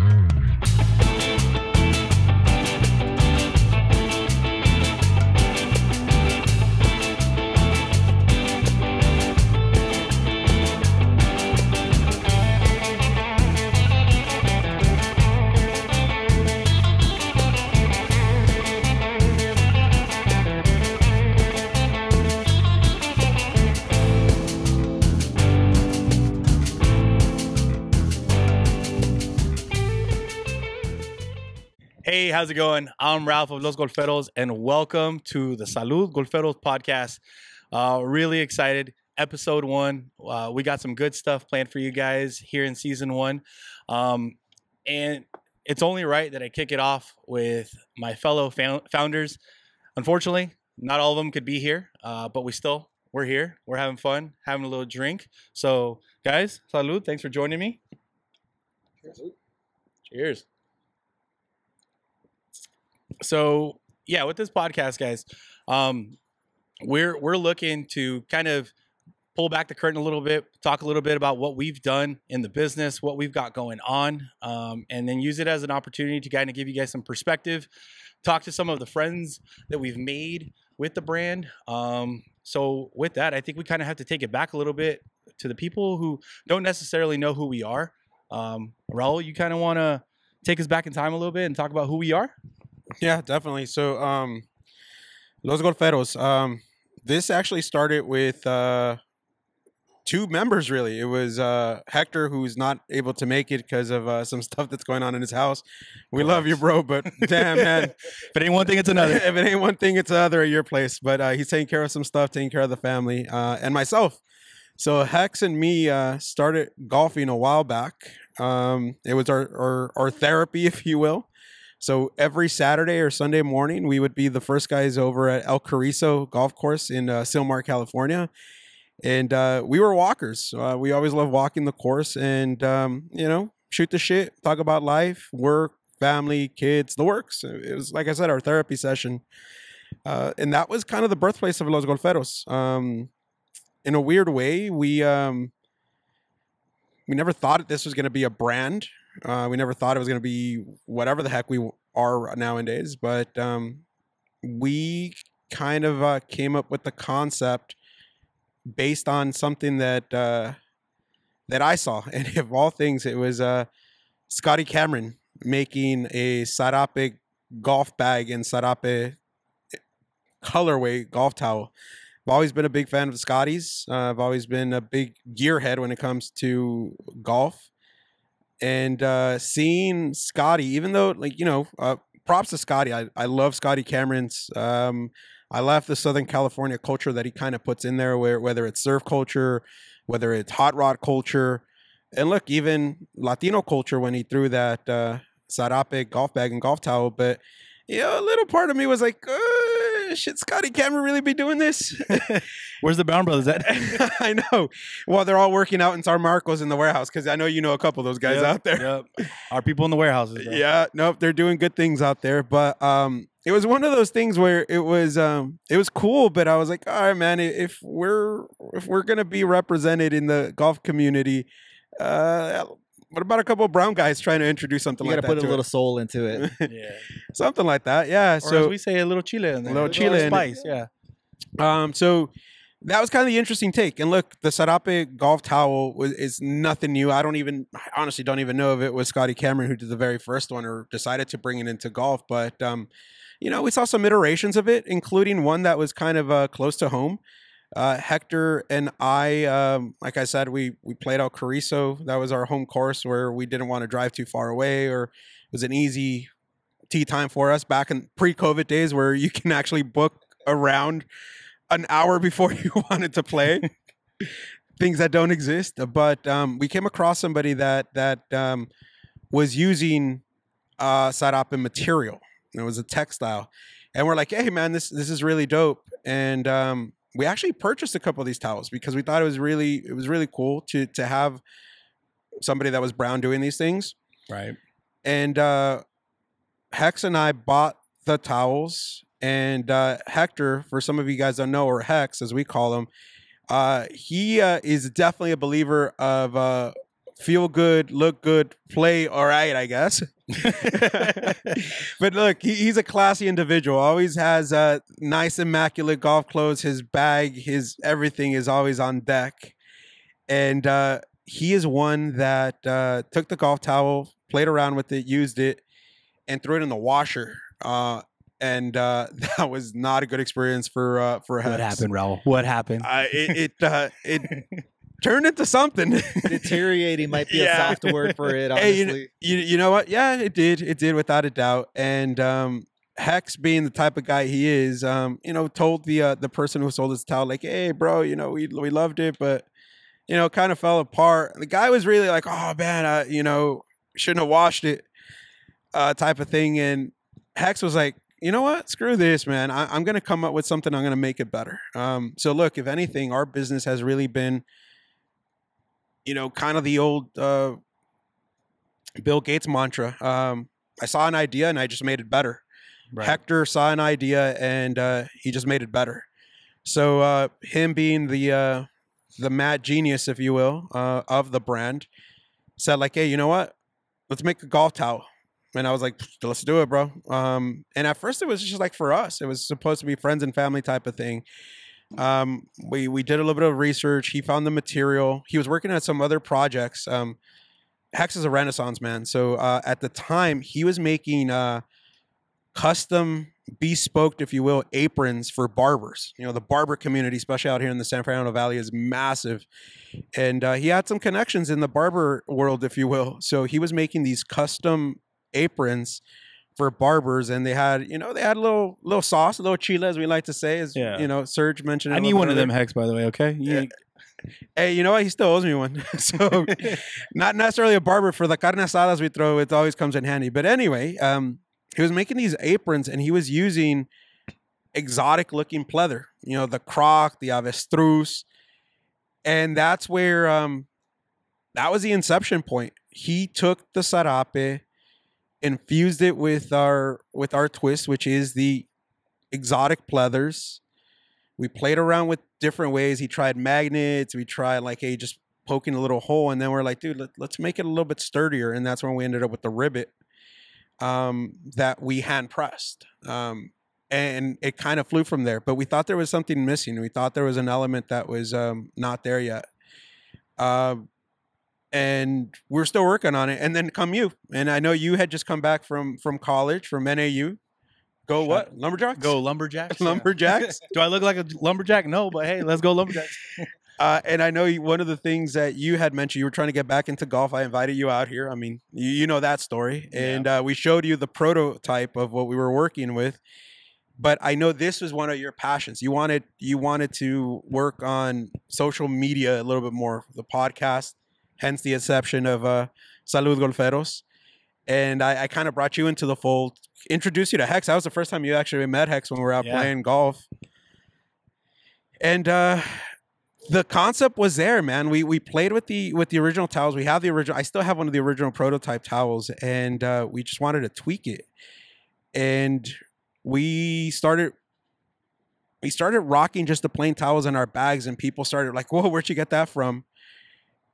Mm. Hey, how's it going? I'm Ralph of Los Golferos, and welcome to the Salud Golferos podcast. Uh, really excited. Episode one. Uh, we got some good stuff planned for you guys here in season one. Um, and it's only right that I kick it off with my fellow found- founders. Unfortunately, not all of them could be here, uh, but we still, we're here. We're having fun, having a little drink. So, guys, salud. Thanks for joining me. Cheers. So yeah, with this podcast, guys, um, we're we're looking to kind of pull back the curtain a little bit, talk a little bit about what we've done in the business, what we've got going on, um, and then use it as an opportunity to kind of give you guys some perspective, talk to some of the friends that we've made with the brand. Um, so with that, I think we kind of have to take it back a little bit to the people who don't necessarily know who we are. Um, Raul, you kind of want to take us back in time a little bit and talk about who we are? Yeah, definitely. So, um, Los Golferos. Um, this actually started with uh, two members. Really, it was uh, Hector, who's not able to make it because of uh, some stuff that's going on in his house. We love you, bro, but damn, man, if it ain't one thing, it's another. if it ain't one thing, it's another at your place. But uh, he's taking care of some stuff, taking care of the family, uh, and myself. So Hex and me uh, started golfing a while back. Um, it was our, our our therapy, if you will. So every Saturday or Sunday morning, we would be the first guys over at El Cariso Golf Course in uh, Sylmar, California. And uh, we were walkers. Uh, we always loved walking the course and, um, you know, shoot the shit, talk about life, work, family, kids, the works. It was, like I said, our therapy session. Uh, and that was kind of the birthplace of Los Golferos. Um, in a weird way, we um, we never thought this was going to be a brand. Uh, we never thought it was going to be whatever the heck we are nowadays, but um, we kind of uh, came up with the concept based on something that uh, that I saw, and of all things, it was uh, Scotty Cameron making a Sarape golf bag and Sarape colorway golf towel. I've always been a big fan of Scotty's. Uh, I've always been a big gearhead when it comes to golf and uh, seeing Scotty, even though like you know, uh, props to Scotty. I I love Scotty Cameron's. Um, I love the Southern California culture that he kind of puts in there, where whether it's surf culture, whether it's hot rod culture, and look, even Latino culture when he threw that uh, Sarape golf bag and golf towel. But you know, a little part of me was like, uh, should Scotty Cameron really be doing this? Where's the Brown Brothers at? I know. Well, they're all working out in San Marcos in the warehouse because I know you know a couple of those guys Yep, out there. Yep. Our people in the warehouses. bro. Yeah, nope, they're doing good things out there. But um, it was one of those things where it was um, it was cool, but I was like, all right, man, if we're if we're gonna be represented in the golf community, uh, what about a couple of brown guys trying to introduce something You like got to that? put a to little soul into it. it? Yeah. something like that, yeah. Or as so we say, a little chile in there. little chile in it. spice. Yeah. Um, so that was kind of the interesting take. And look, the Sarape golf towel was is nothing new. I don't even I honestly don't even know if it was Scotty Cameron who did the very first one or decided to bring it into golf. But um, you know, we saw some iterations of it, including one that was kind of uh, close to home. Uh, Hector and I, um, like I said, we we played out Cariso. That was our home course where we didn't want to drive too far away, or it was an easy tee time for us back in pre-COVID days where you can actually book around an hour before you wanted to play. Things that don't exist. But um, we came across somebody that that um, was using uh, material. It was a textile, and we're like, "Hey, man, this this is really dope." And um, we actually purchased a couple of these towels because we thought it was really it was really cool to to have somebody that was brown doing these things. Right. And uh, Hex and I bought the towels, and uh, Hector, for some of you guys don't know, or Hex as we call him, uh, he uh, is definitely a believer of uh, feel good, look good, play all right, I guess. but look, he, he's a classy individual. Always has uh, nice, immaculate golf clothes. His bag, his everything is always on deck. And uh, he is one that uh, took the golf towel, played around with it, used it, and threw it in the washer. Uh, and uh, that was not a good experience for uh, for Hex. What happened, Raul? What happened? Uh, it it, uh, it turned into something. Deteriorating might be Yeah. a soft word for it. Hey, Honestly, you, you you know what? Yeah, it did. It did without a doubt. And um, Hex, being the type of guy he is, um, you know, told the uh, the person who sold his towel, like, "Hey, bro, you know, we we loved it, but you know, kind of fell apart." The guy was really like, "Oh man, I, you know, shouldn't have washed it," uh, type of thing. And Hex was like, "You know what? Screw this, man. I, I'm gonna come up with something. I'm gonna make it better." Um, so look, if anything, our business has really been, you know, kind of the old. Uh, Bill Gates mantra. Um, I saw an idea and I just made it better. Hector saw an idea and uh, he just made it better. So uh, him being the uh, the mad genius, if you will, uh, of the brand, said like, "Hey, you know what? Let's make a golf towel." And I was like, "Let's do it, bro." Um, and at first, it was just like for us. It was supposed to be friends and family type of thing. Um, we we did a little bit of research. He found the material. He was working on some other projects. Um, Hex is a Renaissance man. So uh, at the time, he was making uh, custom, bespoke, if you will, aprons for barbers. You know, the barber community, especially out here in the San Fernando Valley, is massive. And uh, he had some connections in the barber world, if you will. So he was making these custom aprons for barbers, and they had, you know, they had a little little sauce, a little chile, as we like to say, as Yeah. you know, Serge mentioned. it I need one of them hex, by the way. Okay. You- Hey, you know what? He still owes me one. so not necessarily a barber for the carne asadas we throw. It always comes in handy. But anyway, um, he was making these aprons and he was using exotic looking pleather. You know, the croc, the avestruz, and that's where um, that was the inception point. He took the sarape, infused it with our with our twist, which is the exotic pleathers. We played around with different ways. He tried magnets. We tried like, hey, just poking a little hole, and then we're like, dude, let, let's make it a little bit sturdier, and that's when we ended up with the rivet um, that we hand pressed. Um, and it kind of flew from there. But we thought there was something missing. We thought there was an element that was um, not there yet. Um, and we're still working on it. And then come you, and I know you had just come back from from college from NAU. Go what lumberjacks? Go lumberjacks. lumberjacks. Do I look like a lumberjack? No, but hey, let's go lumberjacks. Uh, and I know you, one of the things that you had mentioned, you were trying to get back into golf. I invited you out here. I mean, you, you know that story. And uh, we showed you the prototype of what we were working with. But I know this was one of your passions. You wanted you wanted to work on social media a little bit more, the podcast, hence the inception of uh, Salud Golferos. And I, I kind of brought you into the fold, introduced you to Hex. That was the first time you actually met Hex when we were out Yeah. playing golf. And uh, the concept was there, man. We we played with the with the original towels. We have the original. I still have one of the original prototype towels, and uh, we just wanted to tweak it. And we started we started rocking just the plain towels in our bags, and people started like, "Whoa, where'd you get that from?"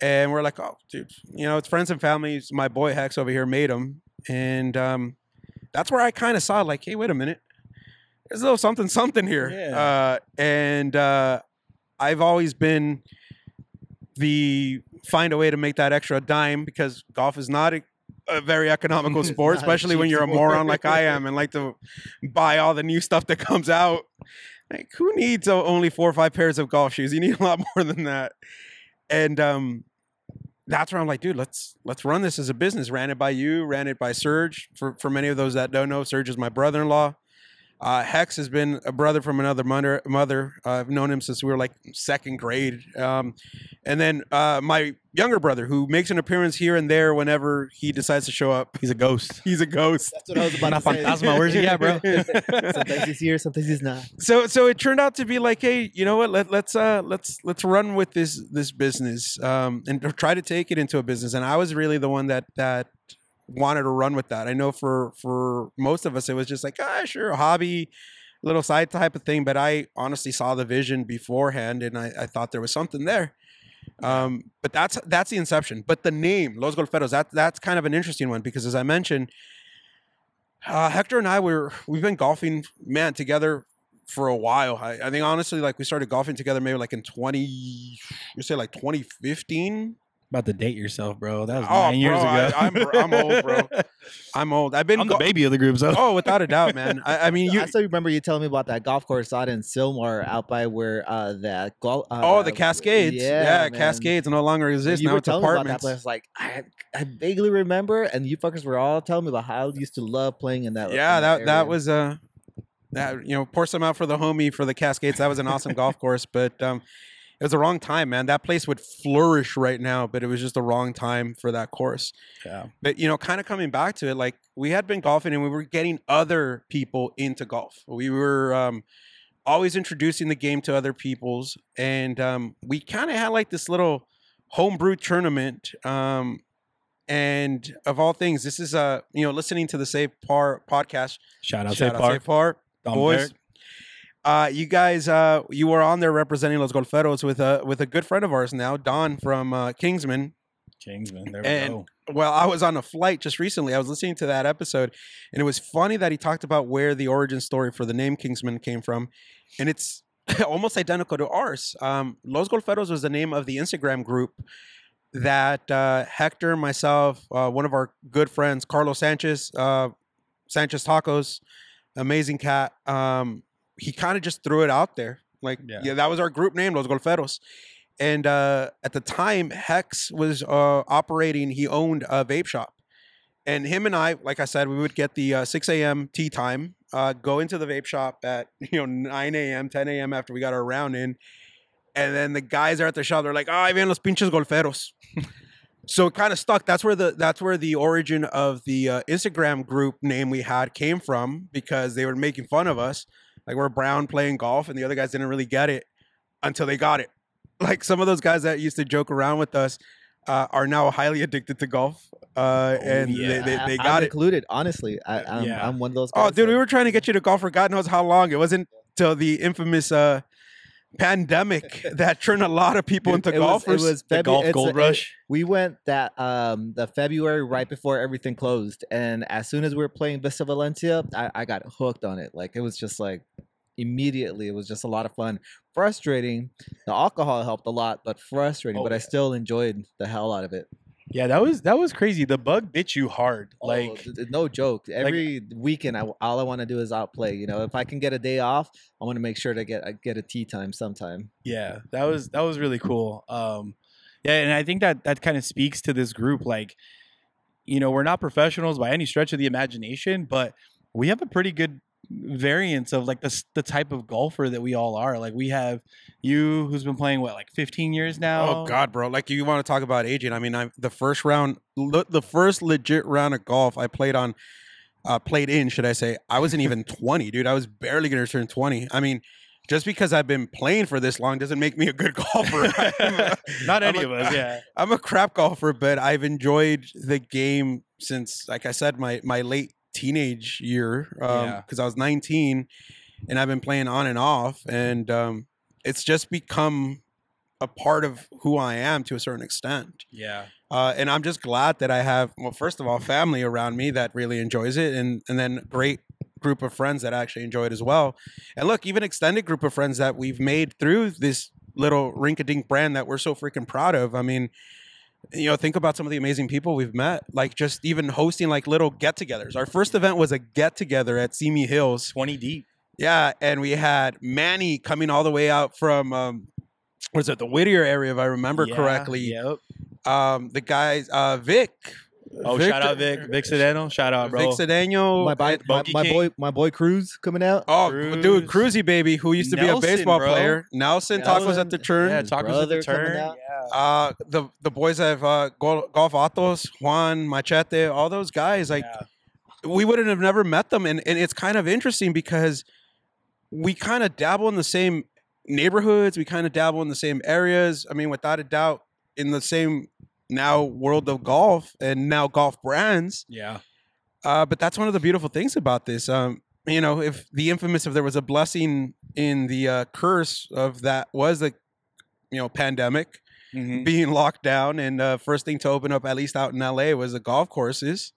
And we're like, "Oh, dude, you know, it's friends and family. It's My boy Hex over here made them, and um, that's where I kind of saw like, hey, wait a minute, there's a little something something here. Yeah. Uh, and uh, I've always been the find a way to make that extra dime because golf is not a, a very economical sport, especially when you're a moron like I am and like to buy all the new stuff that comes out. Like, who needs only four or five pairs of golf shoes? You need a lot more than that. And um, that's where I'm like, dude, let's let's run this as a business. Ran it by you, ran it by Serge. For for many of those that don't know, Serge is my brother-in-law. Uh, Hex has been a brother from another mother. Mother, uh, I've known him since we were like second grade. Um, and then uh, my younger brother, who makes an appearance here and there whenever he decides to show up. He's a ghost. He's a ghost. that's what I was about Una to say. fantasma. Where's he at, bro? sometimes he's here, sometimes he's not. so so it turned out to be like hey you know what Let, let's uh let's let's run with this this business um and try to take it into a business and i was really the one that that wanted to run with that i know for for most of us it was just like ah sure a hobby little side type of thing but i honestly saw the vision beforehand and i, I thought there was something there Um, but that's that's the inception. But the name Los Golferos that that's kind of an interesting one because as I mentioned, uh, Hector and I were we've been golfing man together for a while. I, I think honestly, like we started golfing together maybe like in twenty, you say like twenty fifteen. About to date yourself, bro. That was Oh, nine years bro, I- ago. I'm- I'm old, bro. I'm old. I've been I'm the baby of the group, so oh without a doubt, man. I, I mean you. I still remember you telling me about that golf course out in Sylmar, out by where uh that golf. Uh, Oh, the Cascades. Yeah, man. Cascades no longer When exist. You Now were it's telling me about that apartments. place. Like I, I vaguely remember, and you fuckers were all telling me about how you used to love playing in that. yeah, in that that area. was uh that you know, pour some out for the homie for the Cascades. That was an awesome golf course, but um it was the wrong time, man. That place would flourish right now, but it was just the wrong time for that course. yeah. But you know, kind of coming back to it, like we had been golfing and we were getting other people into golf. We were um always introducing the game to other people's and um we kind of had like this little homebrew tournament um and of all things this is uh you know listening to the save par podcast Shout out shout out Park. Save par boys. Uh you guys uh you were on there representing los golferos with a with a good friend of ours now don from uh kingsman Kingsman. There we And- go. well, I was on a flight just recently. I was listening to that episode, and it was funny that he talked about where the origin story for the name Kingsman came from, and it's almost identical to ours. Um, Los Golferos was the name of the Instagram group that uh, Hector, myself, uh, one of our good friends, Carlos Sanchez, uh, Sanchez Tacos, amazing cat. Um, he kind of just threw it out there. Like, Yeah. yeah, that was our group name, Los Golferos. And uh, at the time, Hex was uh, operating. He owned a vape shop, and him and I, like I said, we would get the uh, 6 a.m. tee time, uh, go into the vape shop at you know 9 a.m., 10 a.m. after we got our round in, and then the guys are at the shop. They're like, "Ah, ahí vienen los pinches golferos." so it kind of stuck. That's where the that's where the origin of the uh, Instagram group name we had came from because they were making fun of us, like we're brown playing golf, and the other guys didn't really get it until they got it. Like some of those guys that used to joke around with us uh, are now highly addicted to golf, uh, and yeah. they, they, they I'm got it. included. Honestly, I, I'm, Yeah. I'm one of those. Oh, dude, that- we were trying to get you to golf for God knows how long. It wasn't till the infamous uh, pandemic that turned a lot of people into it was- golfers. It was The golf gold it- rush. we went that um the February right before everything closed, and as soon as we were playing Vista Valencia, I, I got hooked on it. Like it was just like immediately, it was just a lot of fun. Frustrating. The alcohol helped a lot, but frustrating. Oh, but I still enjoyed the hell out of it. Yeah, that was that was crazy. The bug bit you hard. Oh, Like th- no joke. Every weekend, I, all I want to do is outplay. You know, if I can get a day off, I want to make sure to get I get a tee time sometime. yeah, that was that was really cool. Um yeah, and I think that that kind of speaks to this group like you know, we're not professionals by any stretch of the imagination, but we have a pretty good variance of like the the type of golfer that we all are. Like we have you who's been playing what like 15 years now. Oh God, bro! Like you want to talk about aging? I mean, I the first round, le- the first legit round of golf I played on, uh, played in, should I say? I wasn't even twenty, dude. I was barely gonna turn twenty. I mean, just because I've been playing for this long doesn't make me a good golfer. A- Not any a- of us, yeah. I'm a crap golfer, but I've enjoyed the game since, like I said, my my late teenage year, Yeah. because I was 19, and I've been playing on and off, and um, it's just become a part of who I am to a certain extent. Yeah. Uh, and I'm just glad that I have, well, first of all, family around me that really enjoys it, and and then great group of friends that actually enjoy it as well. And look, even extended group of friends that we've made through this little rink-a-dink brand that we're so freaking proud of. I mean, you know, think about some of the amazing people we've met. Like just even hosting like little get-togethers. Our first event was a get-together at Simi Hills. 20 deep. Yeah, and we had Manny coming all the way out from um, was it the Whittier area, if I remember Yeah, correctly. Yep. Um, the guys, uh, Vic. Oh, shout out Vic. Vic Sedano. Shout out, bro. Vic Cedeno. my, boy, my, my boy, my boy Cruz coming out. Oh, Cruz. dude, Cruzy baby, who used to be a baseball bro. player. Nelson tacos at the turn. yeah, his tacos at the brother coming turn. Uh, the the boys have uh, Golf Atos, Juan Machete, all those guys. Like Yeah. we wouldn't have never met them, and and it's kind of interesting because we kind of dabble in the same neighborhoods. We kind of dabble in the same areas. I mean, without a doubt, in the same now world of golf and now golf brands. Yeah. Uh, but that's one of the beautiful things about this. Um, you know, if the infamous, if there was a blessing in the uh, curse of that was the, you know, pandemic. Mhm. being locked down, and uh, first thing to open up, at least out in LA, was the golf courses.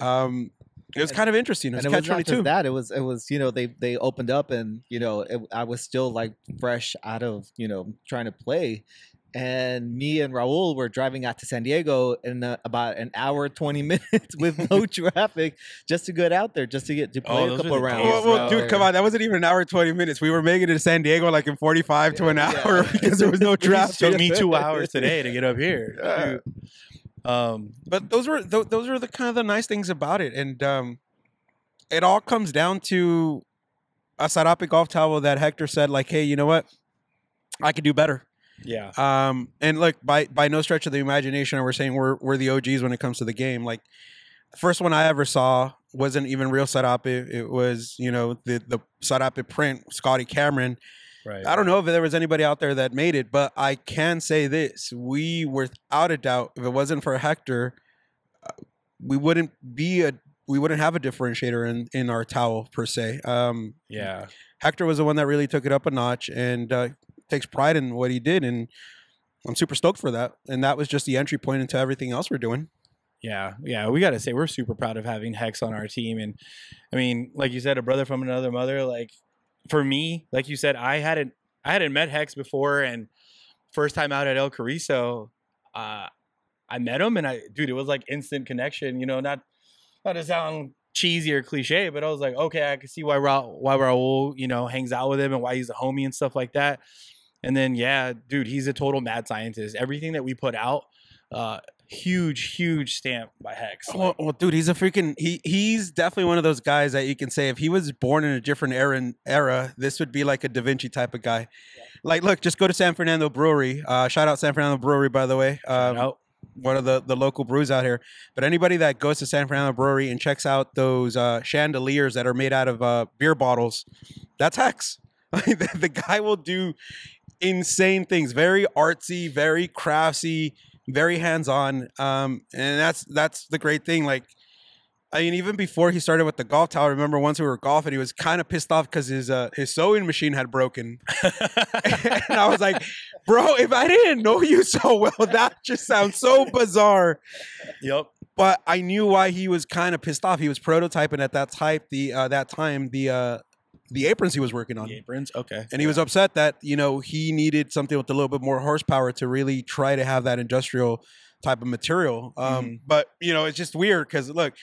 Um, it was And- kind of interesting. It was and it was not just that. It was it was you know they they opened up and you know it, I was still like fresh out of you know trying to play, and me and Raul were driving out to San Diego in uh, about an hour twenty minutes with no traffic just to get out there just to get to play Oh, a couple rounds. days, Well, well, dude, come on! That wasn't even an hour twenty minutes. We were making it to San Diego like in forty-five to an Yeah. hour because there was no It traffic. took me two hours today to get up here. Yeah. Um, but those were th- those are the kind of the nice things about it, and um, it all comes down to a Sarape golf towel that Hector said, like, "Hey, you know what? I could do better." Yeah, Um, and look, by by no stretch of the imagination, we're saying we're we're the OGs when it comes to the game. Like, the first one I ever saw wasn't even real Sarape. It was you know the the Sarape print, Scotty Cameron. right. I don't know if there was anybody out there that made it, but I can say this: we, without a doubt, if it wasn't for Hector, uh, we wouldn't be a we wouldn't have a differentiator in in our towel per se. Um, Yeah, Hector was the one that really took it up a notch and uh, takes pride in what he did, and I'm super stoked for that. And that was just the entry point into everything else we're doing. yeah, yeah. We got to say we're super proud of having Hex on our team, and I mean, like you said, a brother from another mother. Like for me, like you said, I hadn't I hadn't met Hex before, and first time out at El Cariso, uh, I met him, and I dude, it was like instant connection. You know, not not to sound cheesy or cliche, but I was like, okay, I can see why Ra- why Raul, you know, hangs out with him and why he's a homie and stuff like that. And then yeah, dude, he's a total mad scientist. Everything that we put out, uh, huge, huge stamp by Hex. Well, Like, well, dude, he's a freaking he. He's definitely one of those guys that you can say if he was born in a different era, era this would be like a Da Vinci type of guy. Like, look, just go to San Fernando Brewery. Uh, shout out San Fernando Brewery, by the way. Um, one of the, the local brews out here. But anybody that goes to San Fernando Brewery and checks out those uh, chandeliers that are made out of uh, beer bottles, that's Hex. the, the guy will do insane things. Very artsy, very craftsy, very hands on. Um, and that's that's the great thing. Like, I mean, even before he started with the golf towel, I remember once we were golfing, he was kind of pissed off because his uh, his sewing machine had broken. and I was like, bro, if I didn't know you so well, that just sounds so bizarre. yep. But I knew why he was kind of pissed off. He was prototyping at that type the uh, that time the uh, the aprons he was working on. The aprons. Okay. And he was upset that you know he needed something with a little bit more horsepower to really try to have that industrial type of material. Um, Mhm. But you know it's just weird because look,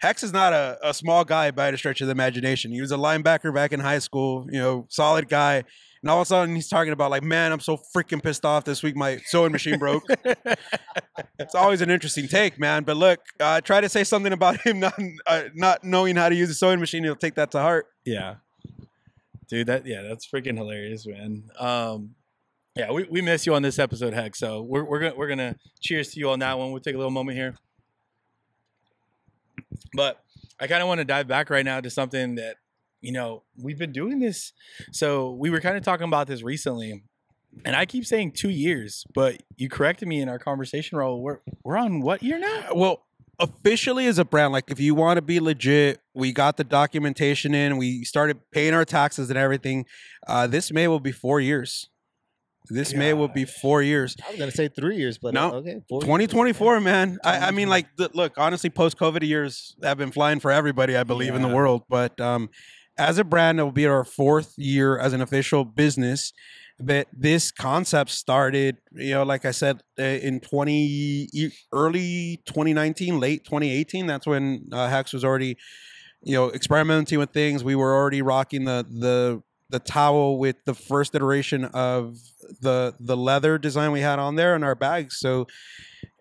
Hex is not a, a small guy by the stretch of the imagination. He was a linebacker back in high school. You know, solid guy. And all of a sudden he's talking about like, man, I'm so freaking pissed off this week. My sewing machine broke. it's always an interesting take, man. But look, uh, try to say something about him not uh, not knowing how to use a sewing machine. He'll take that to heart. Yeah. Dude, that yeah, that's freaking hilarious, man. Um yeah, we, we miss you on this episode, Heck. So we're we're gonna we're gonna cheers to you on that one. We'll take a little moment here. But I kind of want to dive back right now to something that, you know, we've been doing this. So we were kind of talking about this recently. And I keep saying two years, but you corrected me in our conversation, Raul. We're we're on what year now? Well, officially as a brand, like if you want to be legit, we got the documentation in, we started paying our taxes and everything. Uh, this May will be four years. This May will be four years. I was gonna say three years, but No, uh, okay, 2024, man. I, I mean, like, the, look, honestly, post COVID years have been flying for everybody, I believe, in the world. But um, as a brand, it will be our fourth year as an official business. But this concept started, you know, like I said, uh, in 20 e- early 2019, late 2018. That's when uh, Hex was already, you know, experimenting with things. We were already rocking the the the towel with the first iteration of the the leather design we had on there in our bags. So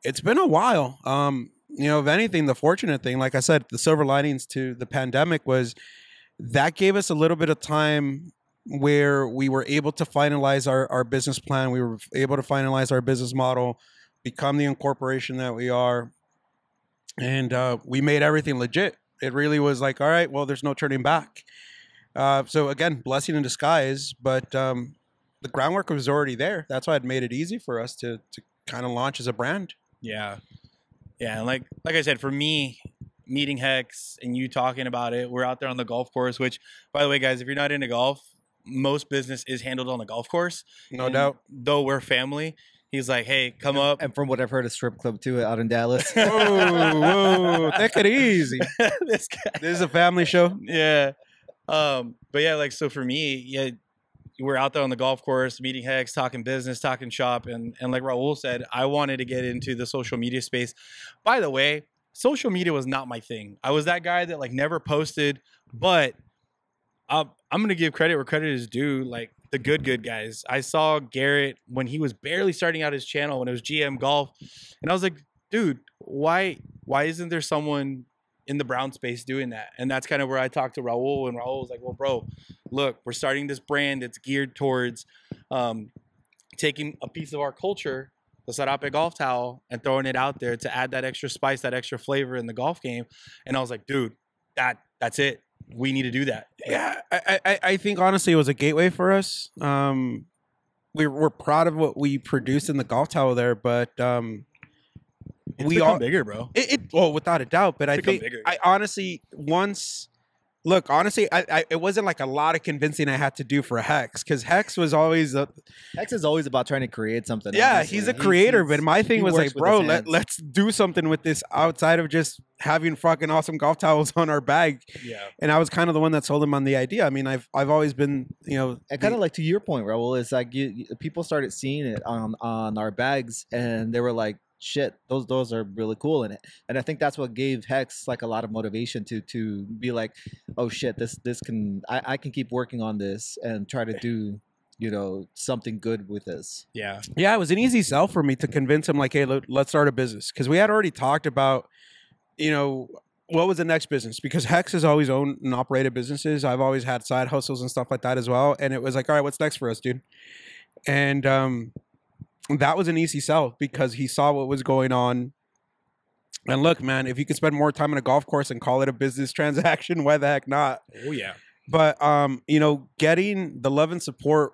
it's been a while. Um, you know, if anything, the fortunate thing, like I said, the silver linings to the pandemic was that gave us a little bit of time where we were able to finalize our, our business plan. We were able to finalize our business model, become the incorporation that we are. And uh, we made everything legit. It really was like, all right, well, there's no turning back. Uh, so again, blessing in disguise, but um, the groundwork was already there. That's why it made it easy for us to to kind of launch as a brand. Yeah. Yeah. And like like I said, for me, meeting Hex and you talking about it, we're out there on the golf course, which by the way, guys, if you're not into golf, most business is handled on the golf course. No And doubt. Though we're family, He's like, "Hey, come up." And from what I've heard, a strip club too out in Dallas. whoa, whoa, take it easy. this guy. This is a family show. yeah. Um, but yeah, like so for me, yeah, we're out there on the golf course, meeting Hex, talking business, talking shop, and and like Raul said, I wanted to get into the social media space. By the way, social media was not my thing. I was that guy that like never posted, but I'm I'm gonna give credit where credit is due. Like the good good guys, I saw Garrett when he was barely starting out his channel when it was GM Golf, and I was like, dude, why why isn't there someone in the brown space doing that. And that's kind of where I talked to Raul, and Raul was like, "Well, bro, look, we're starting this brand. that's geared towards um, taking a piece of our culture, the Sarape golf towel, and throwing it out there to add that extra spice, that extra flavor in the golf game." And I was like, "Dude, that that's it. We need to do that." Yeah, I, I, I think honestly it was a gateway for us. Um, we're we're proud of what we produced in the golf towel there, but um, It's we all bigger, bro. it, it well without a doubt. But I think bigger, I honestly once look honestly I, I it wasn't like a lot of convincing I had to do for Hex because Hex was always a, hex is always about trying to create something. yeah honestly. he's a He's- creator, he's- but my thing was like bro let, let's do something with this outside of just having fucking awesome golf towels on our bag. Yeah. And I was kind of the one that sold him on the idea. I mean I've I've always been you know And kind of like to your point, Raul, is like you, you- people started seeing it on on our bags, and they were like, "Shit, those those are really cool." And it and I think that's what gave Hex like a lot of motivation to to be like, "Oh shit, this this can I, I can keep working on this and try to do." You know something good with this. Yeah. Yeah, it was an easy sell for me to convince him, like, hey, let, let's start a business. Because we had already talked about, you know, what was the next business? Because Hex has always owned and operated businesses. I've always had side hustles and stuff like that as well. And it was like, all right, what's next for us, dude? And um, that was an easy sell because he saw what was going on. And look, man, if you could spend more time on a golf course and call it a business transaction, why the heck not? Oh yeah. but um you know getting the love and support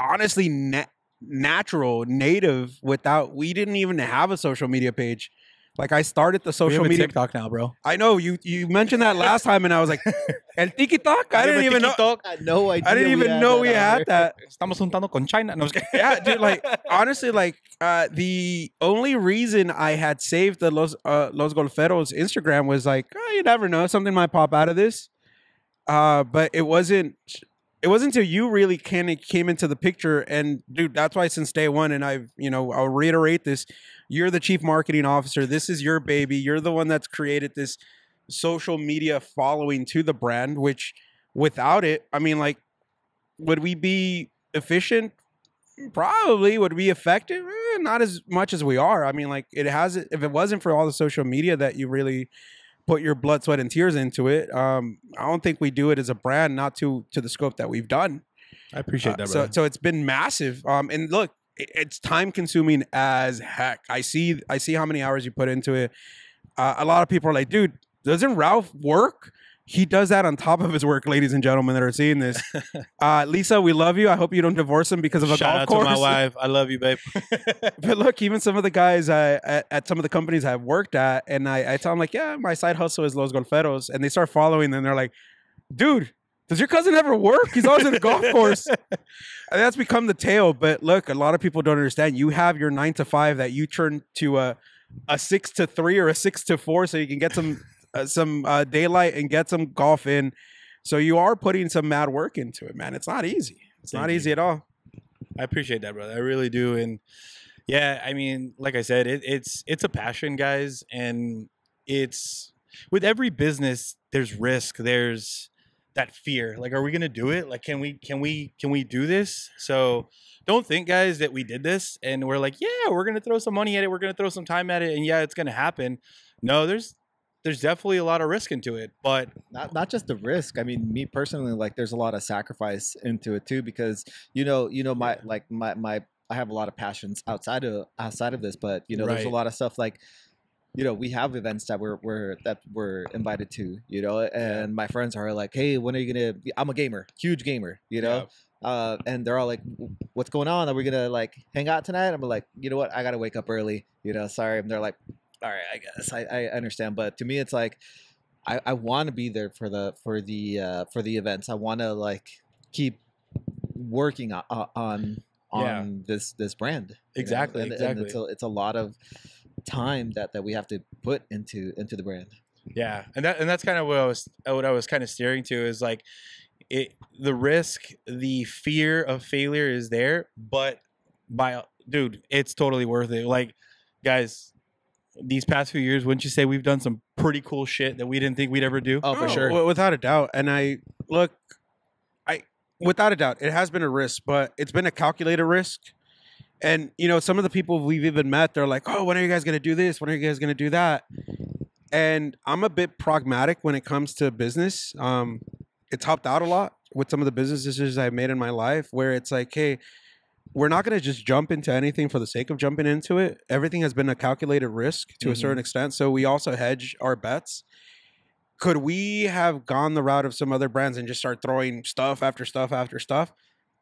honestly na- natural native without we didn't even have a social media page like i started the We social have a media TikTok now, bro. i know you you mentioned that last time and i was like el TikTok i didn't even know I had no idea. i didn't even had know we had that Estamos juntando con China. No, I'm yeah dude like honestly like uh the only reason i had saved the los uh, los golferos instagram was like oh, you never know something might pop out of this uh but it wasn't it wasn't until you really kind of came into the picture and dude that's why since day one and i've you know i'll reiterate this you're the chief marketing officer. This is your baby. You're the one that's created this social media following to the brand which without it i mean like would we be efficient? Probably. Would be effective? Eh, not as much as we are. I mean like it has if it wasn't for all the social media that you really put your blood sweat and tears into it um i don't think we do it as a brand not to to the scope that we've done. I appreciate Uh, that, so so it's been massive. Um and look it's time consuming as heck i see i see how many hours you put into it uh, a lot of people are like dude doesn't ralph work he does that on top of his work ladies and gentlemen that are seeing this uh lisa we love you i hope you don't divorce him because of a Shout golf out course to my wife. I love you, babe. but look, even some of the guys uh, at, at some of the companies I've worked at, and I, I tell them like, yeah, my side hustle is Los Golferos, and they start following, and they're like, dude, does your cousin ever work? He's always at a golf course. And that's become the tale. But look, a lot of people don't understand. You have your nine to five that you turn to a a six to three or a six to four, so you can get some uh, some uh, daylight and get some golf in. So you are putting some mad work into it, man. It's not easy. It's Thank not you. easy at all. I appreciate that, brother. I really do. And yeah, I mean, like I said, it, it's it's a passion, guys, and it's with every business. There's risk. There's that fear. Like, are we gonna do it? Like, can we? Can we? Can we do this? So don't think, guys, that we did this and we're like, yeah, we're gonna throw some money at it. We're gonna throw some time at it, and yeah, it's gonna happen. No, there's there's definitely a lot of risk into it, but not not just the risk. I mean, me personally, like there's a lot of sacrifice into it too, because you know, you know, my like my my I have a lot of passions outside of outside of this, but you know, there's a lot of stuff like you know, we have events that we're we're that we're invited to, you know, and my friends are like, "Hey, when are you gonna?" Be? I'm a gamer, huge gamer, you know, uh, and they're all like, "What's going on? Are we gonna like hang out tonight?" I'm like, "You know what? I gotta wake up early, you know. Sorry." And they're like, "All right, I guess I, I understand," but to me, it's like, I, I want to be there for the for the uh, for the events. I want to like keep working on, on on Yeah. this this brand. you know? Exactly, And, and exactly. it's a, it's a lot of time that that we have to put into into the brand. Yeah, and that and that's kind of what I was what I was kind of steering to is like it the risk, the fear of failure is there, but by dude, it's totally worth it. Like guys, these past few years, wouldn't you say we've done some pretty cool shit that we didn't think we'd ever do? Oh, for Oh, sure. without a doubt. And I look, I without a doubt, it has been a risk, but it's been a calculated risk. And you know, some of the people we've even met, they're like, "Oh, when are you guys going to do this? When are you guys going to do that?" And I'm a bit pragmatic when it comes to business. Um, it's helped out a lot with some of the business decisions I've made in my life, where it's like, "Hey, we're not going to just jump into anything for the sake of jumping into it. Everything has been a calculated risk to a certain extent. So we also hedge our bets. Could we have gone the route of some other brands and just start throwing stuff after stuff after stuff?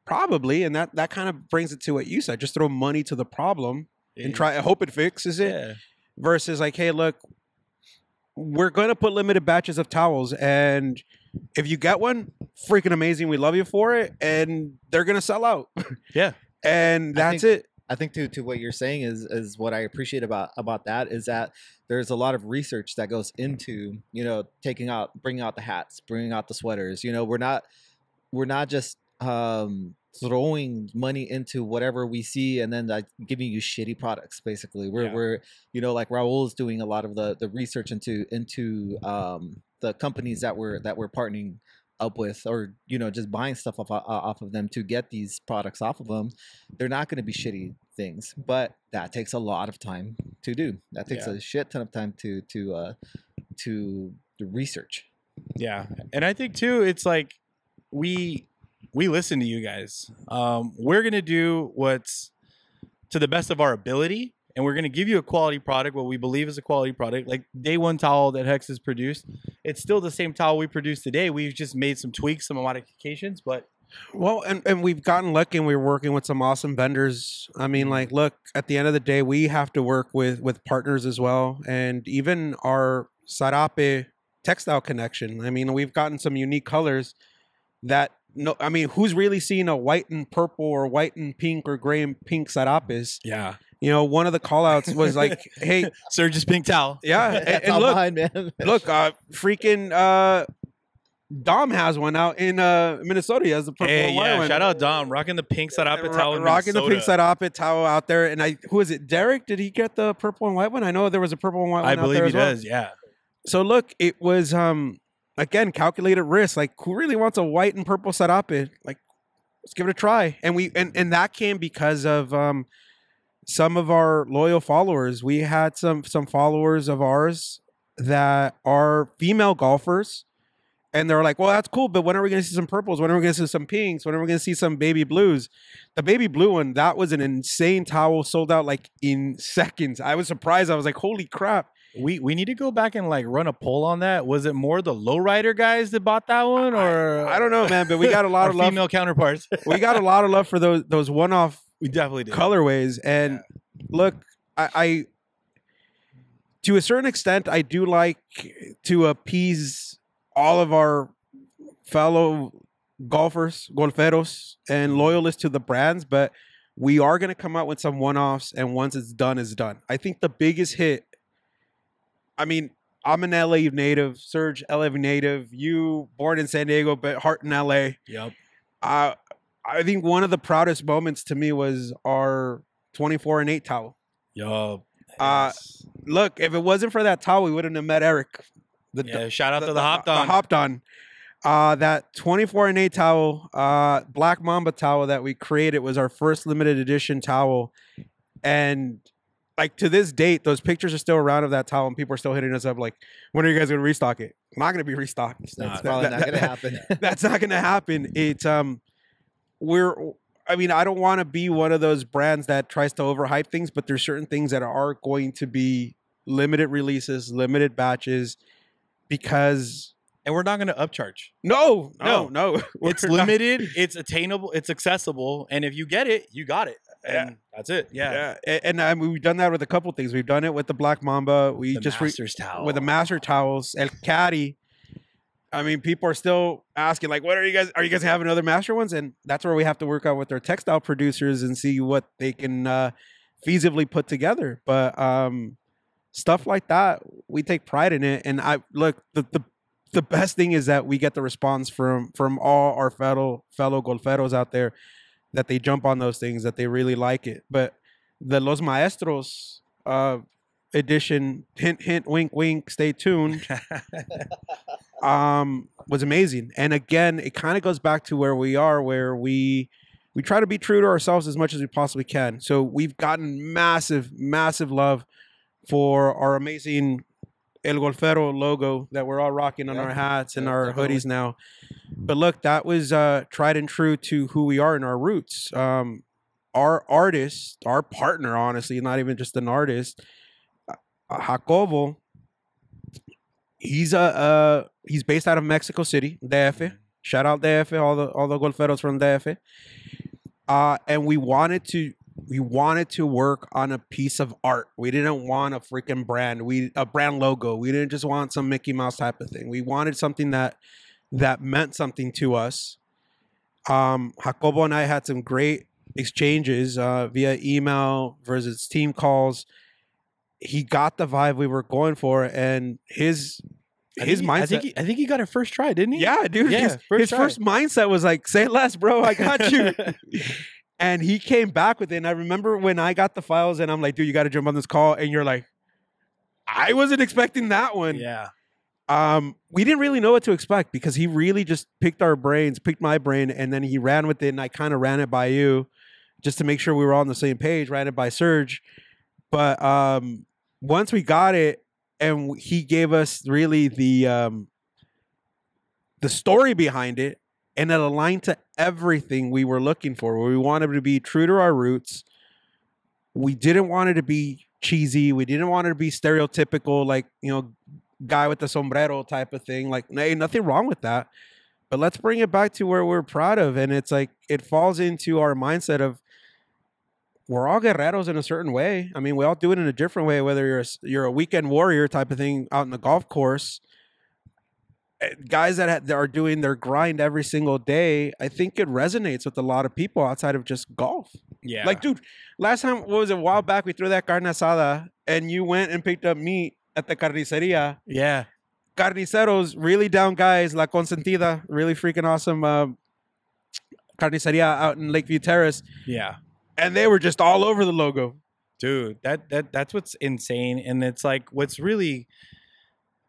Probably, and that that kind of brings it to what you said. Just throw money to the problem and try. I hope it fixes it. Yeah. Versus like, hey, look, we're going to put limited batches of towels, and if you get one, freaking amazing. We love you for it, and they're going to sell out. Yeah. and I that's think- it. I think to to what you're saying is is what I appreciate about about that is that there's a lot of research that goes into you know taking out bringing out the hats, bringing out the sweaters. You know, we're not we're not just um throwing money into whatever we see and then like giving you shitty products basically we're Yeah. we're you know like Raul is doing a lot of the the research into into um the companies that we're that we're partnering up with or you know just buying stuff off, off of them to get these products off of them they're not going to be shitty things but that takes a lot of time to do that takes Yeah. a shit ton of time to to uh to to research Yeah, and I think too, it's like we we listen to you guys. Um, we're gonna do what's to the best of our ability, and we're gonna give you a quality product, what we believe is a quality product. Like day one towel that Hex has produced, it's still the same towel we produced today. We've just made some tweaks, some modifications, but Well, and, and we've gotten lucky and we're working with some awesome vendors. I mean, like, look, at the end of the day, we have to work with with partners as well. And even our Sarape textile connection. I mean, we've gotten some unique colors that no I mean, who's really seen a white and purple or white and pink or gray and pink Sarapes? yeah, You know, one of the call outs was like, hey, Serge's pink towel. yeah, and, and look, mine, man. look, uh freaking uh Dom has one out in uh Minnesota. He has the purple Hey, and white yeah, one. shout out Dom, rocking the pink Sarape Ro- towel. in rocking the pink Minnesota. Sarape towel out there. And I, who is it? Derek? Did he get the purple and white one? I know there was a purple and white one. I out believe there he as well. does. Yeah, So look, it was um again calculated risk. Like, who really wants a white and purple Sarape? Like, let's give it a try. And we and and that came because of um some of our loyal followers. We had some some followers of ours that are female golfers. And they're like, well, that's cool, but when are we going to see some purples? When are we going to see some pinks? When are we going to see some baby blues? The baby blue one, that was an insane towel, sold out like in seconds. I was surprised. I was like, holy crap. We we need to go back and like run a poll on that. Was it more the lowrider guys that bought that one, or I don't know, man, but we got a lot of love. female counterparts? We got a lot of love for those those one off we definitely did. colorways. And look, I, I to a certain extent, I do like to appease all of our fellow golfers, golferos, and loyalists to the brands, but we are going to come out with some one offs, and once it's done, it's done. I think the biggest hit, I mean, I'm an LA native, Serge, LA native, you born in San Diego, but heart in LA. Yep. Uh, I think one of the proudest moments to me was our 24 and 8 towel. Yup. Uh, Yes. Look, if it wasn't for that towel, we wouldn't have met Eric. The, yeah. Shout out to the, hopped on. The hopped on. Uh, that 24 and 8 towel, uh, Black Mamba towel that we created was our first limited edition towel. And like to this date, those pictures are still around of that towel, and people are still hitting us up like, when are you guys going to restock it? Not going to be restocked. That's not. probably That- not going to happen. that's not going to happen. It's um, we're. I mean, I don't want to be one of those brands that tries to overhype things, but there's certain things that are going to be limited releases, limited batches, because and we're not going to upcharge. no, no, no, It's we're not- limited. It's attainable. It's accessible. And if you get it, you got it. And that's it. Yeah. Yeah, and, I mean, we've done that with a couple things. We've done it with the Black Mamba. We The just re- towel. with the master towels, El Caddy. I mean, people are still asking, like, what are you guys? Are you guys having other master ones? And that's where we have to work out with our textile producers and see what they can uh, feasibly put together. But um, stuff like that, we take pride in it. And I look the the the best thing is that we get the response from from all our fellow fellow golferos out there that they jump on those things that they really like it. But the Los Maestros uh, edition, hint hint, wink wink, stay tuned. Um was amazing. And again it kind of goes back to where we are where we we try to be true to ourselves as much as we possibly can. So we've gotten massive massive love for our amazing el golfero logo that we're all rocking on Yeah. our hats and Yeah, our definitely. hoodies now but look that was uh tried and true to who we are and our roots um our artist our partner honestly not even just an artist uh, jacobo he's a uh he's based out of Mexico City, DF. Shout out DF, all the all the golferos from DF. Uh, and we wanted to we wanted to work on a piece of art. We didn't want a freaking brand. We a brand logo. We didn't just want some Mickey Mouse type of thing. We wanted something that that meant something to us. Um, Jacobo and I had some great exchanges uh, via email versus team calls. He got the vibe we were going for, and his I his he- mindset. I think he, I think he got it first try, didn't he? Yeah, dude. Yeah, his first his first mindset was like, "Say less, bro. I got you." and he came back with it. And I remember when I got the files, and I'm like, "Dude, you got to jump on this call." And you're like, "I wasn't expecting that one." yeah. Um, we didn't really know what to expect because he really just picked our brains, picked my brain, and then he ran with it, and I kind of ran it by you, just to make sure we were all on the same page. Ran it by Serge, but um, once we got it, and he gave us really the um, the story behind it, and it aligned to everything we were looking for. We wanted to be true to our roots. We didn't want it to be cheesy. We didn't want it to be stereotypical, like you know, guy with the sombrero type of thing. Like, hey, nothing wrong with that. But let's bring it back to where we're proud of. And it's like it falls into our mindset of we're all guerreros in a certain way. I mean, we all do it in a different way, whether you're a, you're a weekend warrior type of thing out in the golf course. Eh, Guys that, ha- that are doing their grind every single day, I think it resonates with a lot of people outside of just golf. Yeah. Like, dude, last time what was it, a while back we threw that carne asada and you went and picked up meat at the carniceria. yeah. Carniceros, really down guys, La Consentida, really freaking awesome uh, carniceria out in Lakeview Terrace. Yeah. And they were just all over the logo. dude that that that's what's insane and it's like what's really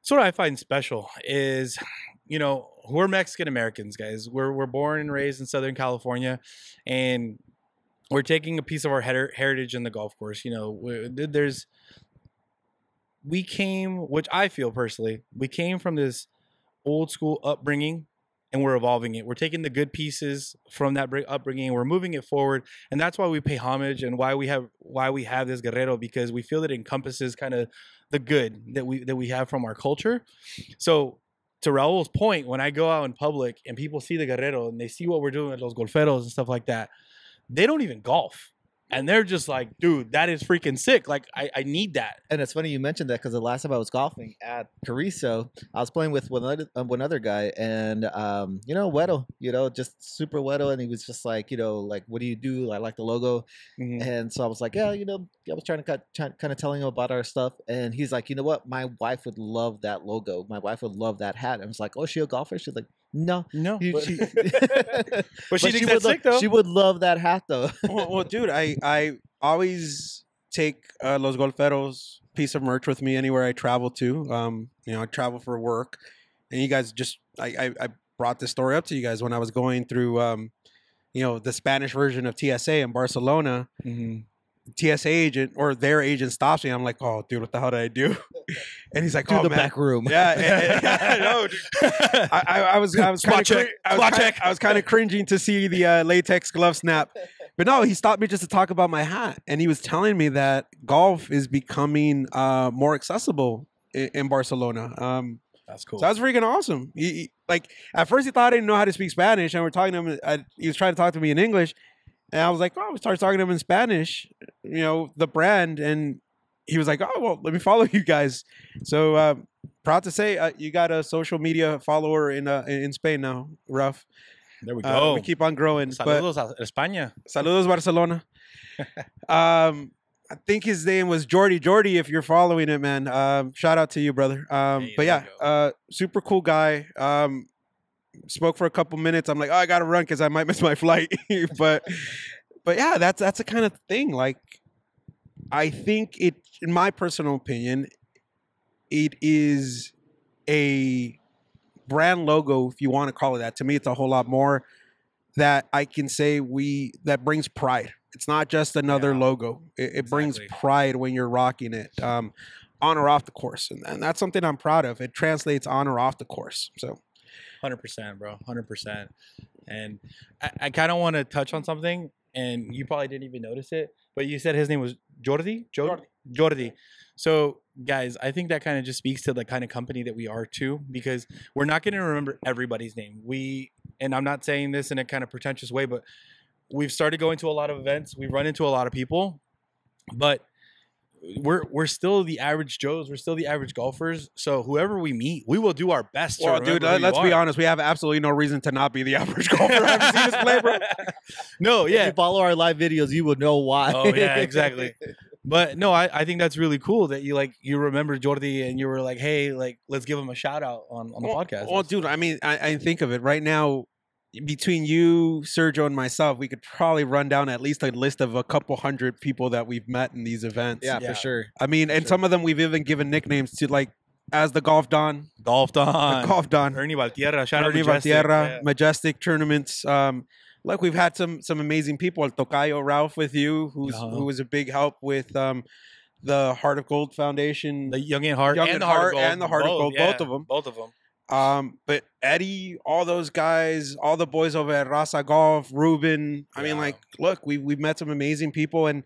sort of i find special is you know we're mexican americans guys. We're we're born and raised in southern california and we're taking a piece of our her- heritage in the golf course you know there's we came which i feel personally we came from this old school upbringing and we're evolving it. We're taking the good pieces from that upbringing we're moving it forward and that's why we pay homage and why we have why we have this guerrero because we feel that it encompasses kind of the good that we that we have from our culture. So to Raul's point when I go out in public and people see the guerrero and they see what we're doing with los golferos and stuff like that they don't even golf and they're just like dude that is freaking sick like I, I need that And it's funny you mentioned that because the last time I was golfing at Cariso, I was playing with one other, uh, one other guy, and um, you know, Weddle, you know, just super Weddle, and he was just like, you know, like, what do you do? I like the logo, Mhm. and so I was like, yeah, you know, I was trying to cut, try, kind of telling him about our stuff, and he's like, you know what, my wife would love that logo. My wife would love that hat. I was like, oh, she a golfer? She's like, no. no but, she, but she thinks would sick though She would love that hat though. well, well, dude, I, I always take uh, Los Golferos piece of merch with me anywhere I travel to. Um, you know, I travel for work. And you guys just, I, I, I brought this story up to you guys when I was going through, um, you know, the Spanish version of TSA in Barcelona. Mhm. TSA agent or their agent stops me. I'm like, oh, dude, what the hell did I do? And he's like, to oh, the man. back room. Yeah, yeah, yeah, no. I, I, I was, I was kind of, check, I was kinda. I was kind of cringing to see the uh, latex glove snap. But no, he stopped me just to talk about my hat, and he was telling me that golf is becoming uh, more accessible in, in Barcelona. Um, that's cool so that's freaking awesome. He, he- like at first, he thought I didn't know how to speak Spanish, and we're talking to him. I, he was trying to talk to me in English, and I was like, "Oh," we started talking to him in Spanish. You know, the brand, and he was like, "Oh, well, let me follow you guys." So uh, proud to say uh, you got a social media follower in uh, in Spain now, Ralph. There we Uh, go. we keep on growing. But Saludos a España. saludos Barcelona. um, I think his name was Jordy. Jordy, if you're following it, man, um, shout out to you, brother. Um, Hey, but yeah, uh, super cool guy. Spoke for a couple minutes. I'm like, oh, I gotta run because I might miss my flight. but but yeah, that's that's the kind of thing. Like, I think it, in my personal opinion, it is a brand logo, if you want to call it that. To me, it's a whole lot more that I can say we that brings pride. It's not just another Yeah, logo. It, it brings pride when you're rocking it, um, on or off the course, and, and that's something I'm proud of. It translates on or off the course. So Hundred percent, bro. Hundred percent. And I, I kind of want to touch on something, and you probably didn't even notice it, but you said his name was Jordi. Jordi. Jordi. So, guys, I think that kind of just speaks to the kind of company that we are too, because we're not going to remember everybody's name. We, and I'm not saying this in a kind of pretentious way, but we've started going to a lot of events. We've run into a lot of people, but we're we're still the average Joes. We're still the average golfers. So whoever we meet, we will do our best. to Well, dude, who let, us you be are. honest. We have absolutely no reason to not be the average golfer. I haven't seen us play, bro. no, If yeah, you follow our live videos, you will know why. Oh, yeah, exactly. but no, I, I think that's really cool that you like you remember Jordi and you were like, hey, like let's give him a shout out on, on the well, podcast. Well, dude, I mean, I, I think of it right now. Between you, Sergio, and myself, we could probably run down at least a list of a couple hundred people that we've met in these events. yeah, Yeah. for sure. I mean, and sure. some of them we've even given nicknames to, like as the Golf Don, golf the Golf Don, Ernie Valtierra, shout out Ernie Majestic. Valtierra, Yeah. Majestic tournaments. Um, like we've had some some amazing people. El Tocayo Ralph with you, who's Uh-huh. who was a big help with um, the Heart of Gold Foundation. The Young and Heart Young and and the Heart, Heart of Gold, and the Heart of Gold, both of them, both of them. Um, but Eddie, all those guys, all the boys over at Raza Golf, Ruben. I mean, like, look, we we've met some amazing people, and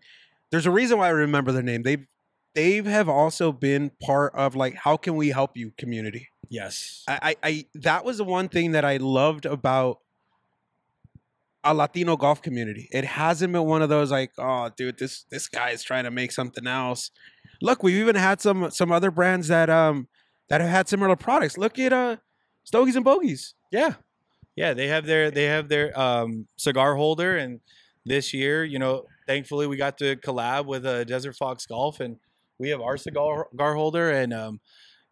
there's a reason why I remember their name. They they have also been part of like how can we help you community. Yes, I, I, I that was the one thing that I loved about a Latino golf community. It hasn't been one of those like, oh, dude, this this guy is trying to make something else. Look, we've even had some some other brands that um that have had similar products. Look at uh Stogies and Bogies. yeah, yeah. They have their they have their um, cigar holder, and this year, you know, thankfully we got to collab with uh, Desert Fox Golf, and we have our cigar cigar holder, and um,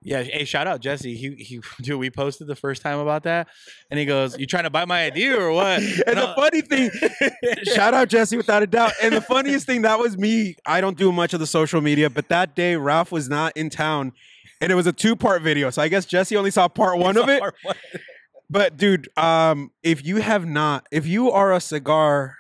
yeah, hey, shout out Jesse. He he, dude, we posted the first time about that, and he goes, "You trying to buy my idea or what?" And the funny thing, shout out Jesse without a doubt. And the funniest thing, that was me. I don't do much of the social media, but that day Ralph was not in town. And it was a two-part video. So I guess Jesse only saw part one of it. But dude, um, if you have not, if you are a cigar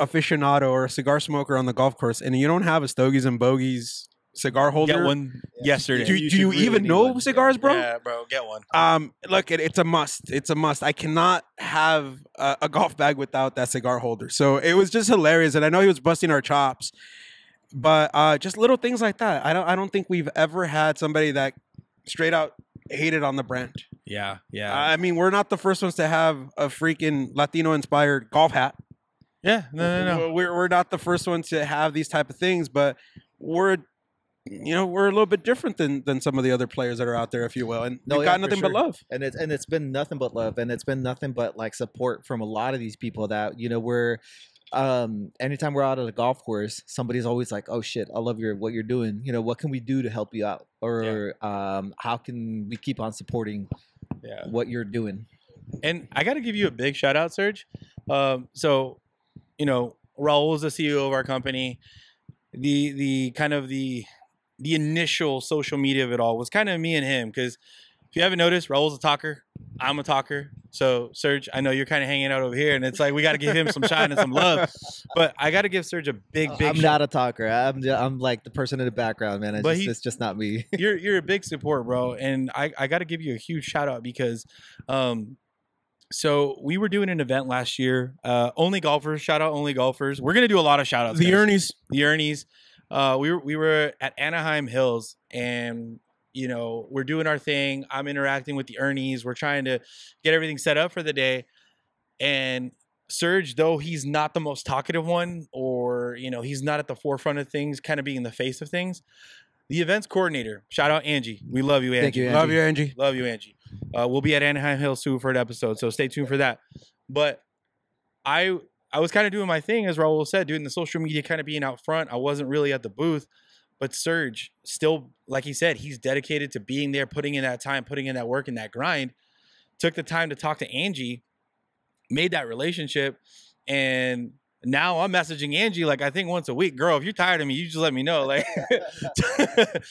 aficionado or a cigar smoker on the golf course and you don't have a Stogies and Bogies cigar holder, Get one yesterday. Do- You do you really even know one. cigars, bro? Yeah, bro, get one. um, look, it, it's a must. It's a must. I cannot have a, a golf bag without that cigar holder. So it was just hilarious, and I know he was busting our chops, but uh, just little things like that. I don't. I don't think we've ever had somebody that straight out hated on the brand. Yeah, yeah, I mean, we're not the first ones to have a freaking Latino-inspired golf hat. yeah. No, no, no. We're we're not the first ones to have these type of things, but we're you know we're a little bit different than than some of the other players that are out there, if you will, and No, we've yeah, got for nothing but love. and it's and it's been nothing but love and it's been nothing but like support from a lot of these people that you know we're um anytime we're out at a golf course somebody's always like oh shit i love your what you're doing you know what can we do to help you out or um how can we keep on supporting Yeah. what you're doing And I got to give you a big shout out, Serge. Um, so, you know, Raul is the CEO of our company. The the kind of the the initial social media of it all was kind of me and him because if you haven't noticed, Raul's a talker. I'm a talker. So Serge, I know you're kind of hanging out over here, and it's like we got to give him some shine and some love. But I got to give Serge a big, big. I'm shout- not a talker i'm ju- i'm like the person in the background man it's, But just, he- it's just not me you're you're a big support, bro, and I I got to give you a huge shout out because, um, so we were doing an event last year. Uh, only golfers, shout out only golfers. We're gonna do a lot of shout outs. The Ernie's. the Ernie's. Uh, we were we were at Anaheim Hills, and you know we're doing our thing. I'm interacting with the Ernie's. We're trying to get everything set up for the day, and Serge, though he's not the most talkative one, or you know he's not at the forefront of things, kind of being the face of things. the events coordinator. Shout out Angie. We love you, Angie. Thank you, Love you, Angie. Love you, Angie. Uh, we'll be at Anaheim Hills soon for an episode, so stay tuned for that. But I I was kind of doing my thing, as Raul said, doing the social media, kind of being out front. I wasn't really at the booth, but Serge still, like he said, he's dedicated to being there, putting in that time, putting in that work and that grind. Took the time to talk to Angie, made that relationship, and now I'm messaging Angie like I think once a week. Girl, if you're tired of me, you just let me know. Like,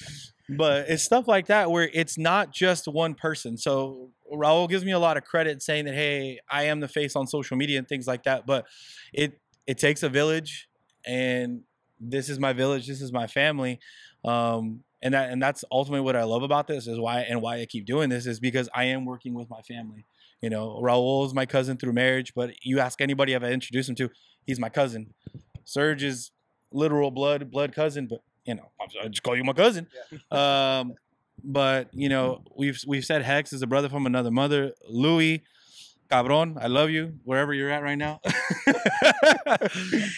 but it's stuff like that where it's not just one person. So Raul gives me a lot of credit saying that hey, I am the face on social media and things like that. But it it takes a village, and this is my village. This is my family. Um, and that and that's ultimately what I love about this is why and why I keep doing this is because I am working with my family. You know, Raul is my cousin through marriage, but you ask anybody I've introduced him to, he's my cousin. Serge is literal blood blood cousin, but you know, I'm- just call you my cousin. Um, but you know, we've we've said Hex is a brother from another mother. Louis, cabron, I love you wherever you're at right now.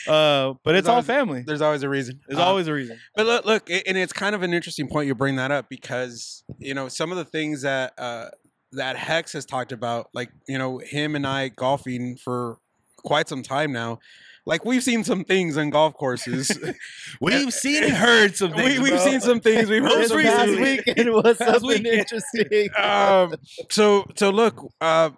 uh, but it's all family. There's always a reason. There's Uh, always a reason. But look, look, and it's kind of an interesting point you bring that up because you know some of the things that uh, that Hex has talked about, like you know him and I golfing for quite some time now. Like we've seen some things on golf courses. We've seen and heard some things. we, we've bro. seen some things. We've heard Most some This past recently. things. weekend was Past something interesting. um, so so look, uh,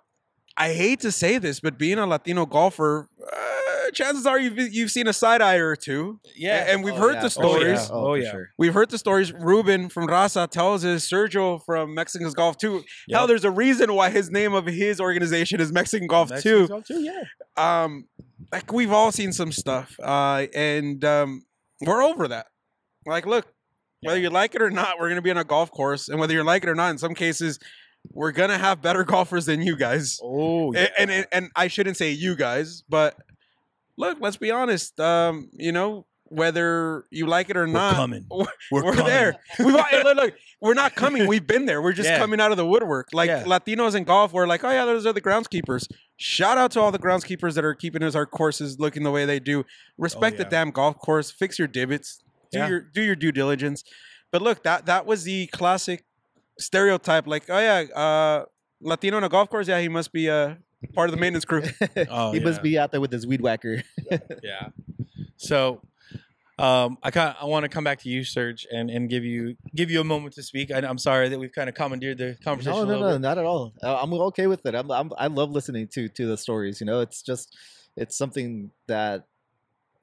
I hate to say this, but being a Latino golfer, uh, chances are you've you've seen a side eye or two. Yeah, and we've Oh, heard yeah. the Oh, stories. yeah. Oh, yeah. sure. We've heard the stories. Ruben from Raza tells us Sergio from Mexicans Golf too. Hell, there's a reason why his name of his organization is Mexican Golf Mexican too. golf too. Yeah. Um, like we've all seen some stuff, uh, and um, we're over that. Like, look, whether you like it or not, we're gonna be on a golf course, and whether you like it or not, in some cases, we're gonna have better golfers than you guys. Oh, A- And, and and I shouldn't say you guys, but look, let's be honest. Um, you know, whether you like it or we're not, coming. we're, We're, there. We've, look, look, we're not coming. We've been there. We're just Yeah. coming out of the woodwork. Like Yeah. Latinos in golf, we're like, oh yeah, those are the groundskeepers. Shout out to all the groundskeepers that are keeping us our courses looking the way they do. Respect the yeah. damn golf course. Fix your divots. Do Yeah. your do your due diligence. But look, that that was the classic stereotype. Like, oh yeah, uh, Latino on a golf course. Yeah, he must be uh, part of the maintenance crew. Oh, he yeah. must be out there with his weed whacker. Yeah. So, um, I kind I want to come back to you, Serge, and and give you give you a moment to speak. I, I'm sorry that we've kind of commandeered the conversation. No, no, no, bit. not at all. I'm okay with it. I'm, I'm I love listening to to the stories. You know, it's just it's something that.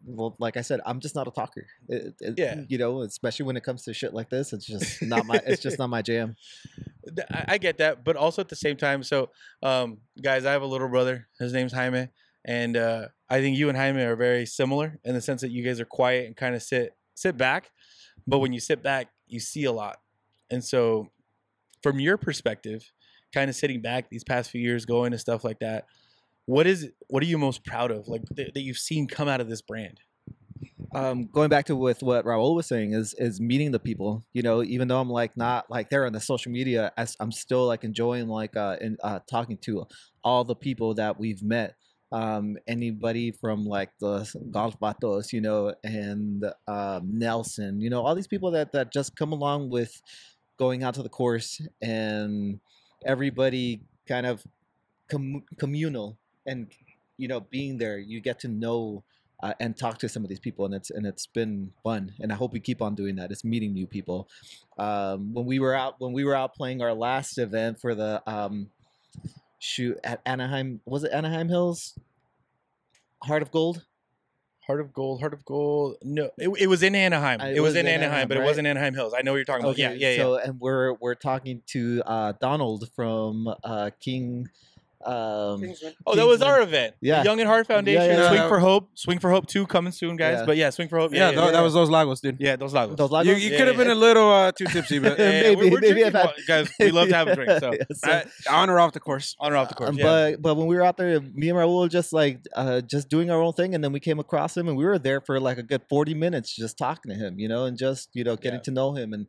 Well, like I said, I'm just not a talker. It- it- Yeah. you know, especially when it comes to shit like this, it's just not my. it's just not my jam. I, get that, but also at the same time, so um, guys, I have a little brother. His name's Jaime, and uh, I think you and Jaime are very similar in the sense that you guys are quiet and kind of sit sit back, but when you sit back, you see a lot. And so, from your perspective, kind of sitting back these past few years, going to stuff like that, what is what are you most proud of, like th- that you've seen come out of this brand? um, going back to with what Raul was saying is is meeting the people. You know, even though I'm like not like there on the social media, as I'm still like enjoying like uh, in, uh talking to all the people that we've met. Um, anybody from like the golf batos, you know, and um, Nelson, you know, all these people that that just come along with going out to the course and everybody kind of com- communal and you know being there you get to know uh, and talk to some of these people and it's and it's been fun and i hope we keep on doing that it's meeting new people um, when we were out when we were out playing our last event for the um, shoot at anaheim was it anaheim hills heart of gold Heart of Gold, Heart of Gold. No, it, it was in Anaheim. Uh, it, was, in Anaheim, but it wasn't Anaheim Hills. I know what you're talking about. Yeah, yeah, yeah. so and we're we're talking to uh, donald from uh, king um, Oh, that was our event. Yeah. Young and Heart Foundation. yeah. Swing Yeah. for Hope. Swing for Hope 2 coming soon, guys. Yeah. But yeah, Swing for Hope. Yeah, Yeah, tho- yeah. that was those Lagos, dude. Yeah, those lagos. those You, lagos you Yeah, could have yeah. been a little uh, too tipsy, but Yeah, Maybe- we're, we're maybe drinking if guys, we love to have a drink. So Yeah, so- uh, on or off the course. on or off the course. Um, yeah. But but when we were out there, me and Raul were just like uh, just doing our own thing, and then we came across him, and we were there for like a good forty minutes, just talking to him, you know, and just you know getting Yeah. to know him, and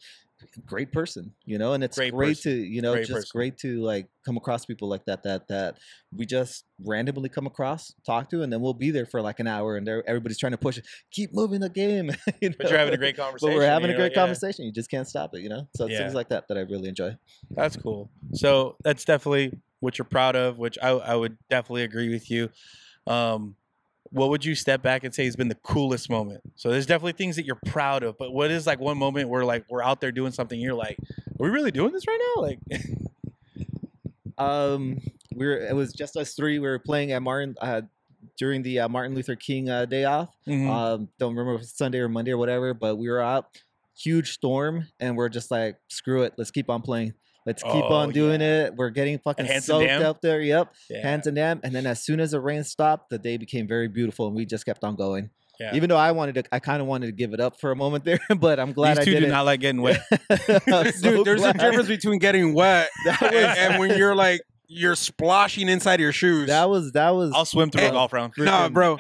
great person, you know, and it's Great great, to you know Great just person. great to like come across people like that that that we just randomly come across, talk to, and then we'll be there for like an hour, and they're- everybody's trying to push it, keep moving the game. you But you're having a great conversation. But we're having you a know, great yeah. conversation. You just can't stop it, you know. So it's Yeah. things like that that I really enjoy. That's cool. So that's definitely what you're proud of, which I, I would definitely agree with you. Um, what would you step back and say has been the coolest moment? So there's definitely things that you're proud of, but what is like one moment where like we're out there doing something, you're like, are we really doing this right now? Like, Um, we were it was just us three. We were playing at Martin uh, during the uh, Martin Luther King uh, day off. mhm. Um, don't remember if it's Sunday or Monday or whatever, but we were out, huge storm, and we're just like, screw it, let's keep on playing. Let's keep Oh, on doing it. We're getting fucking soaked Dam? up there. Yep, yeah. hands and dam. And then as soon as the rain stopped, the day became very beautiful, and we just kept on going. Yeah. Even though I wanted to, I kind of wanted to give it up for a moment there, but I'm glad These I two did do not like getting wet. I'm so Dude, there's a difference between getting wet and, was and when you're like you're sploshing inside your shoes. that was that was I'll swim through a eh, golf round. no, freaking- bro.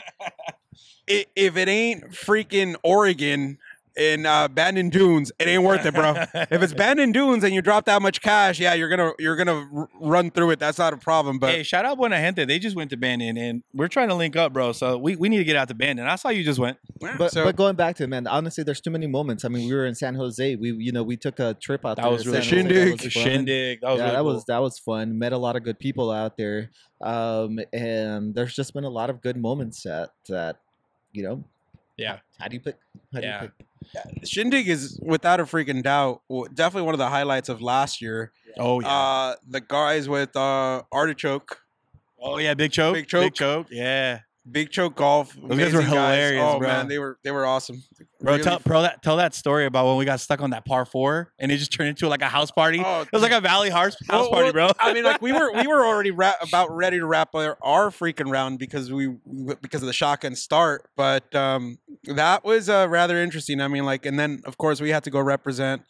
If it ain't freaking Oregon in uh, Bandon Dunes, it ain't worth it, bro. if it's Bandon Dunes and you drop that much cash, yeah, you're gonna you're gonna r- run through it. That's not a problem. But hey, shout out Buena Gente. They just went to Bandon, and we're trying to link up, bro. So we, we need to get out to Bandon. I saw you just went. yeah, But, so but going back to it, man, honestly, there's too many moments. I mean, we were in San Jose. We, you know, we took a trip out That there. was really San Jose. Shindig. That was The fun. shindig. That was yeah, really that cool. was that was fun. Met a lot of good people out there, um, and there's just been a lot of good moments that that, you know. Yeah. How do you pick? How Yeah. do you pick? Shindig is without a freaking doubt definitely one of the highlights of last year. Oh yeah. Uh, the guys with uh, Artichoke, oh yeah. Big choke. Big Choke. Big choke. Yeah. Big Choke Golf. Those guys were amazing hilarious, Oh bro. man, they were they were awesome. Bro, Really tell bro that tell that story about when we got stuck on that par four and it just turned into like a house party. Oh, it was like a Valley House house Well, party, well, bro. I mean, like we were we were already ra- about ready to wrap our, our freaking round because we because of the shotgun start, but um, that was uh, rather interesting. I mean, like, and then of course we had to go represent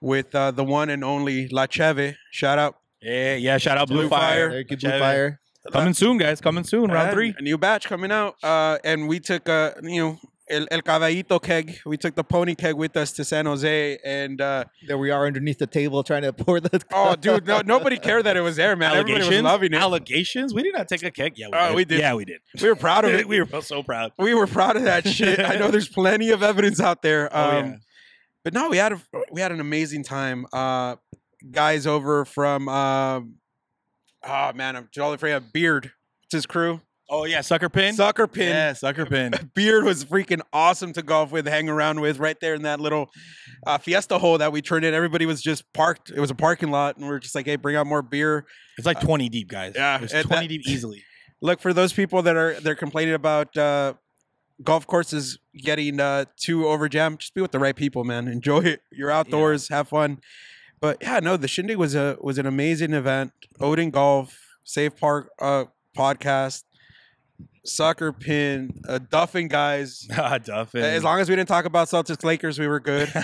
with uh, the one and only La Cheve. Shout out, yeah, yeah. Shout out Blue, Blue Fire. Fire. There, good blue Chevy. fire. Coming soon, guys. Coming soon. Round And three. a new batch coming out, uh, and we took uh, you know. El, El Caballito keg. We took the pony keg with us to San Jose, and uh, There we are underneath the table trying to pour the. oh, dude, no, nobody cared that it was there, man. Everybody was Allegations. loving it. Allegations. We did not take a keg. Yeah, we, Oh, did. we did. Yeah, we did. We were proud of it. we were so proud. we were proud of that shit. I know there's plenty of evidence out there. Um, Oh, yeah. But no, we had a we had an amazing time. Uh, guys over from uh, oh man, I'm totally afraid. of Beard, it's his crew. Oh yeah, sucker pin. Sucker pin. Yeah, sucker pin. Beard was freaking awesome to golf with, hang around with, right there in that little uh, fiesta hole that we turned in. Everybody was just parked. It was a parking lot, and we are just like, "Hey, bring out more beer." It's like 20 deep, guys. yeah, it's 20 that- deep easily. look for those people that are they're complaining about uh, golf courses getting uh, too over jammed. Just be with the right people, man. Enjoy it. You're outdoors, have fun. But yeah, no, the shindig was a was an amazing event. Odin Golf, Safe Park uh, podcast, sucker Pin, uh, Duffin guys. Ah, Duffin. As long as we didn't talk about Celtics Lakers, we were good.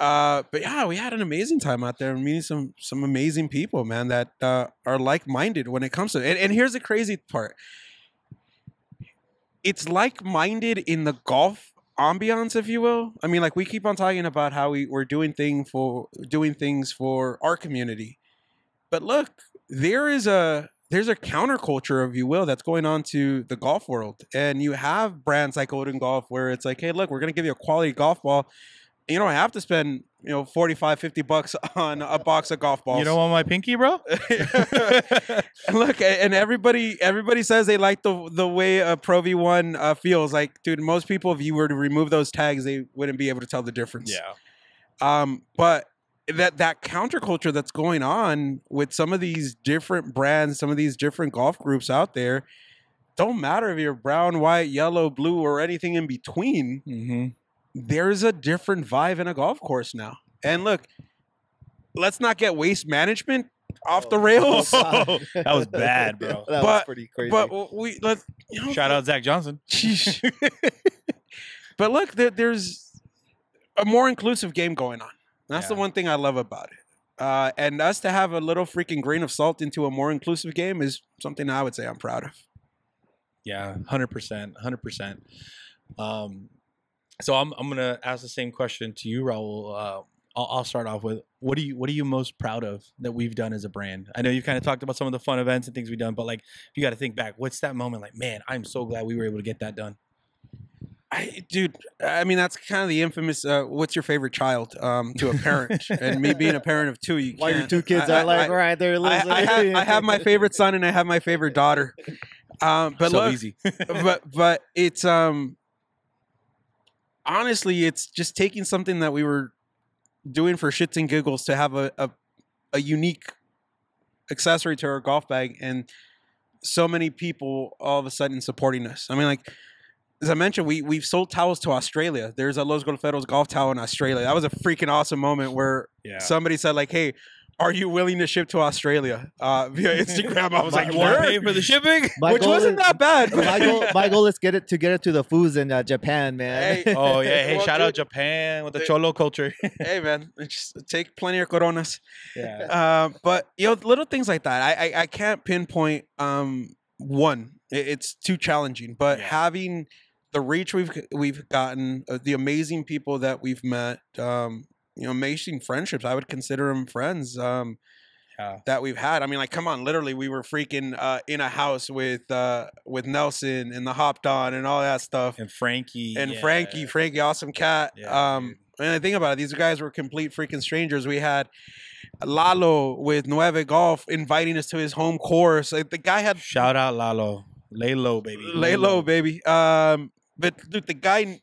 Uh, but yeah, we had an amazing time out there, meeting some some amazing people, man, that uh, are like minded when it comes to. And, and here's the crazy part: it's like minded in the golf ambiance, if you will. I mean, like we keep on talking about how we we're doing thing for doing things for our community, but look, there is a there's a counterculture, if you will, that's going on to the golf world, and you have brands like Odin Golf where it's like, hey, look, we're gonna give you a quality golf ball. You don't have to spend you know 45 50 bucks on a box of golf balls you don't want my pinky, bro? Look and everybody everybody says they like the the way a pro v1 uh, feels like dude most people if you were to remove those tags they wouldn't be able to tell the difference yeah. um but that that counterculture that's going on with some of these different brands some of these different golf groups out there don't matter if you're brown white yellow blue or anything in between Mm-hmm. There's a different vibe in a golf course now. And look, let's not get waste management off the rails. Oh, that was bad, bro. that was pretty crazy. but we let's you know, Shout out Zach Johnson. But look, there, there's a more inclusive game going on. That's the one thing I love about it. Uh, and us to have a little freaking grain of salt into a more inclusive game is something I would say I'm proud of. Yeah, hundred percent, hundred percent. So I'm I'm gonna ask the same question to you, Raul. Uh, I'll, I'll start off with what are you what are you most proud of that we've done as a brand? I know you've kind of talked about some of the fun events and things we've done, but like if you got to think back, what's that moment like? Man, I'm so glad we were able to get that done. I, dude, I mean that's kind of the infamous. Uh, what's your favorite child um, to a parent? and me being a parent of two, you While your two kids I- are like I- right there I. I, have, I have my favorite son and I have my favorite daughter. Um, but so look, easy. but but it's um honestly it's just taking something that we were doing for shits and giggles to have a a, a unique accessory to our golf bag and so many people all of a sudden supporting us. I mean like as I mentioned, we we've sold towels to Australia. There's a Los Golferos golf towel in Australia. That was a freaking awesome moment where yeah. somebody said like, "Hey, are you willing to ship to Australia?" Uh, via Instagram. I was My- like, you want to "Word?" pay for the shipping? My which wasn't is- that bad. my goal, my goal is get it to get it to the foods in uh, Japan, man. Hey. Oh yeah, hey, Well, shout out dude, Japan with the they- cholo culture. hey man, just take plenty of coronas. yeah. Uh, but you know, little things like that. I I, I can't pinpoint um one. It- it's too challenging. But Yeah. having the reach we've we've gotten, uh, the amazing people that we've met, um, you know, amazing friendships. I would consider them friends. Um, Yeah. that we've had. I mean, like, come on, literally, we were freaking uh, in a house with uh, with Nelson and the Hopped On and all that stuff, And Frankie. and yeah. Frankie, Frankie, awesome cat. Yeah, um, and I think about it, these guys were complete freaking strangers. We had Lalo with Nueve Golf inviting us to his home course. Like, the guy had Shout out Lalo. Lay low, baby. lay low, baby. Um, but dude, the guy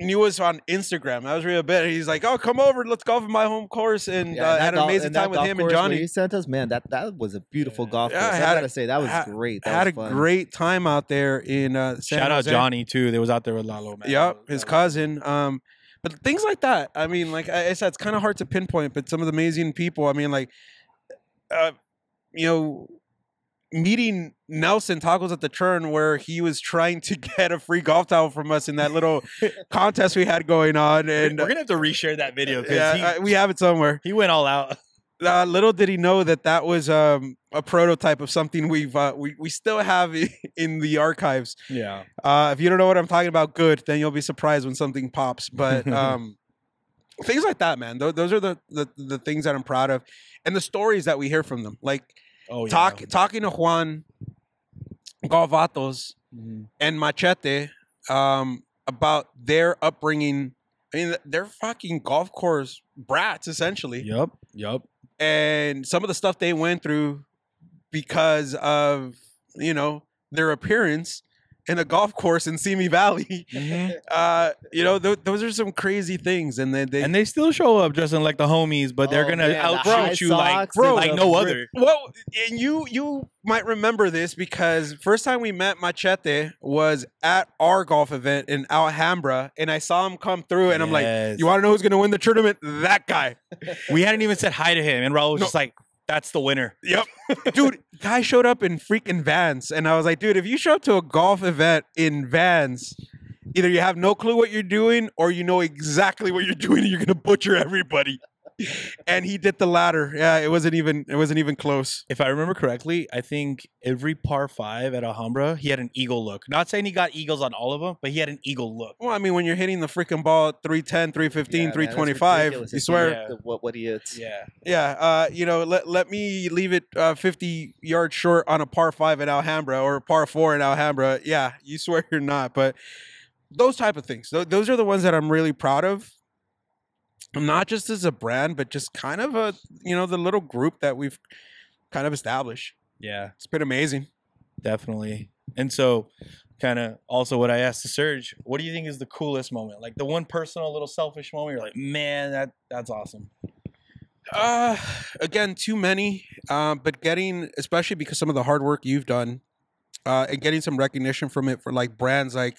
kn- knew us on Instagram. That was real bit. He's like, "Oh, come over, let's golf at my home course," and Yeah, uh, had an amazing and time with him and Johnny. He sent us, man. That that was a beautiful Yeah. golf Yeah, course. I I, had a- gotta say that was ha- great. That had a was fun. great time out there in uh, San Shout out Jose. Johnny too. They was out there with Lalo, man. Yep, his cousin. Um, but things like that. I mean, like I I said, it's kind of hard to pinpoint. But some of the amazing people. I mean, like, uh, you know, meeting Nelson tacos at the turn where he was trying to get a free golf towel from us in that little contest we had going on, and we're gonna have to reshare that video because yeah, he, uh, we have it somewhere. he went all out. Uh, little did he know that that was um, a prototype of something we've uh, we we still have in the archives. Yeah. Uh, if you don't know what I'm talking about, good. Then you'll be surprised when something pops. But um, things like that, man. Those, those are the, the the things that I'm proud of, and the stories that we hear from them. Like Oh yeah. talk talking to Juan Galvatos Mhm. and Machete um, about their upbringing. I mean, they're fucking golf course brats essentially, Yup. Yup. and some of the stuff they went through because of you know their appearance in a golf course in Simi Valley. Mhm. Uh, you know, th- those are some crazy things, and then they, And they still show up dressing like the homies, but they're Oh, gonna man, the high outshoot you like bro, like no rip- other. well, and you you might remember this because first time we met Machete was at our golf event in Alhambra, and I saw him come through, and I'm like, "You want to know who's gonna win the tournament? That guy." we hadn't even said hi to him, and Raul was No. just like, "That's the winner." Yep, dude. Guy showed up in freaking Vans, and I was like, "Dude, if you show up to a golf event in Vans." Either you have no clue what you're doing, or you know exactly what you're doing, and you're gonna butcher everybody. And he did the latter. Yeah, it wasn't even it wasn't even close. If I remember correctly, I think every par five at Alhambra, he had an eagle look. Not saying he got eagles on all of them, but he had an eagle look. Well, I mean, when you're hitting the freaking ball at 310, 315, Yeah, 325, ridiculous you swear, Yeah. what what he is. Yeah. yeah, uh, you know, let, let me leave it uh, 50 yards short on a par five in Alhambra or a par four in Alhambra. Yeah, you swear you're not. But those type of things, those are the ones that I'm really proud of. Not just as a brand, but just kind of a, you know, the little group that we've kind of established. Yeah. It's been amazing. Definitely. And so, kind of also what I asked to Serge, what do you think is the coolest moment? Like the one personal, little selfish moment. You're like, man, that that's awesome. Uh, again, too many. Um, but getting, especially because some of the hard work you've done, uh, and getting some recognition from it for like brands like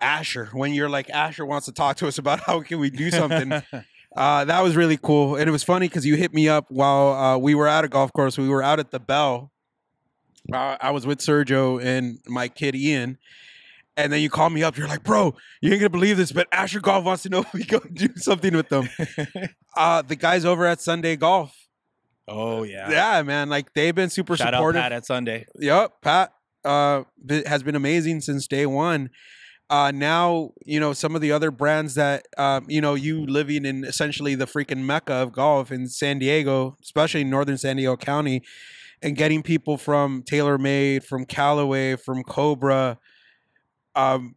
Asher. When you're like Asher wants to talk to us about how can we do something, uh, that was really cool. And it was funny because you hit me up while uh, we were at a golf course. We were out at the Bell. Uh, I was with Sergio and my kid Ian. And then you call me up. You're like, bro, you ain't gonna believe this, but Asher Golf wants to know if we go do something with them. Uh, the guys over at Sunday Golf. oh yeah. Yeah, man. Like they've been super Shout supportive. out Pat at Sunday. Yep, Pat uh, has been amazing since day one. Uh, now you know some of the other brands that um, you know you living in essentially the freaking mecca of golf in San Diego, especially in northern San Diego County, and getting people from TaylorMade, from Callaway, from Cobra. Um,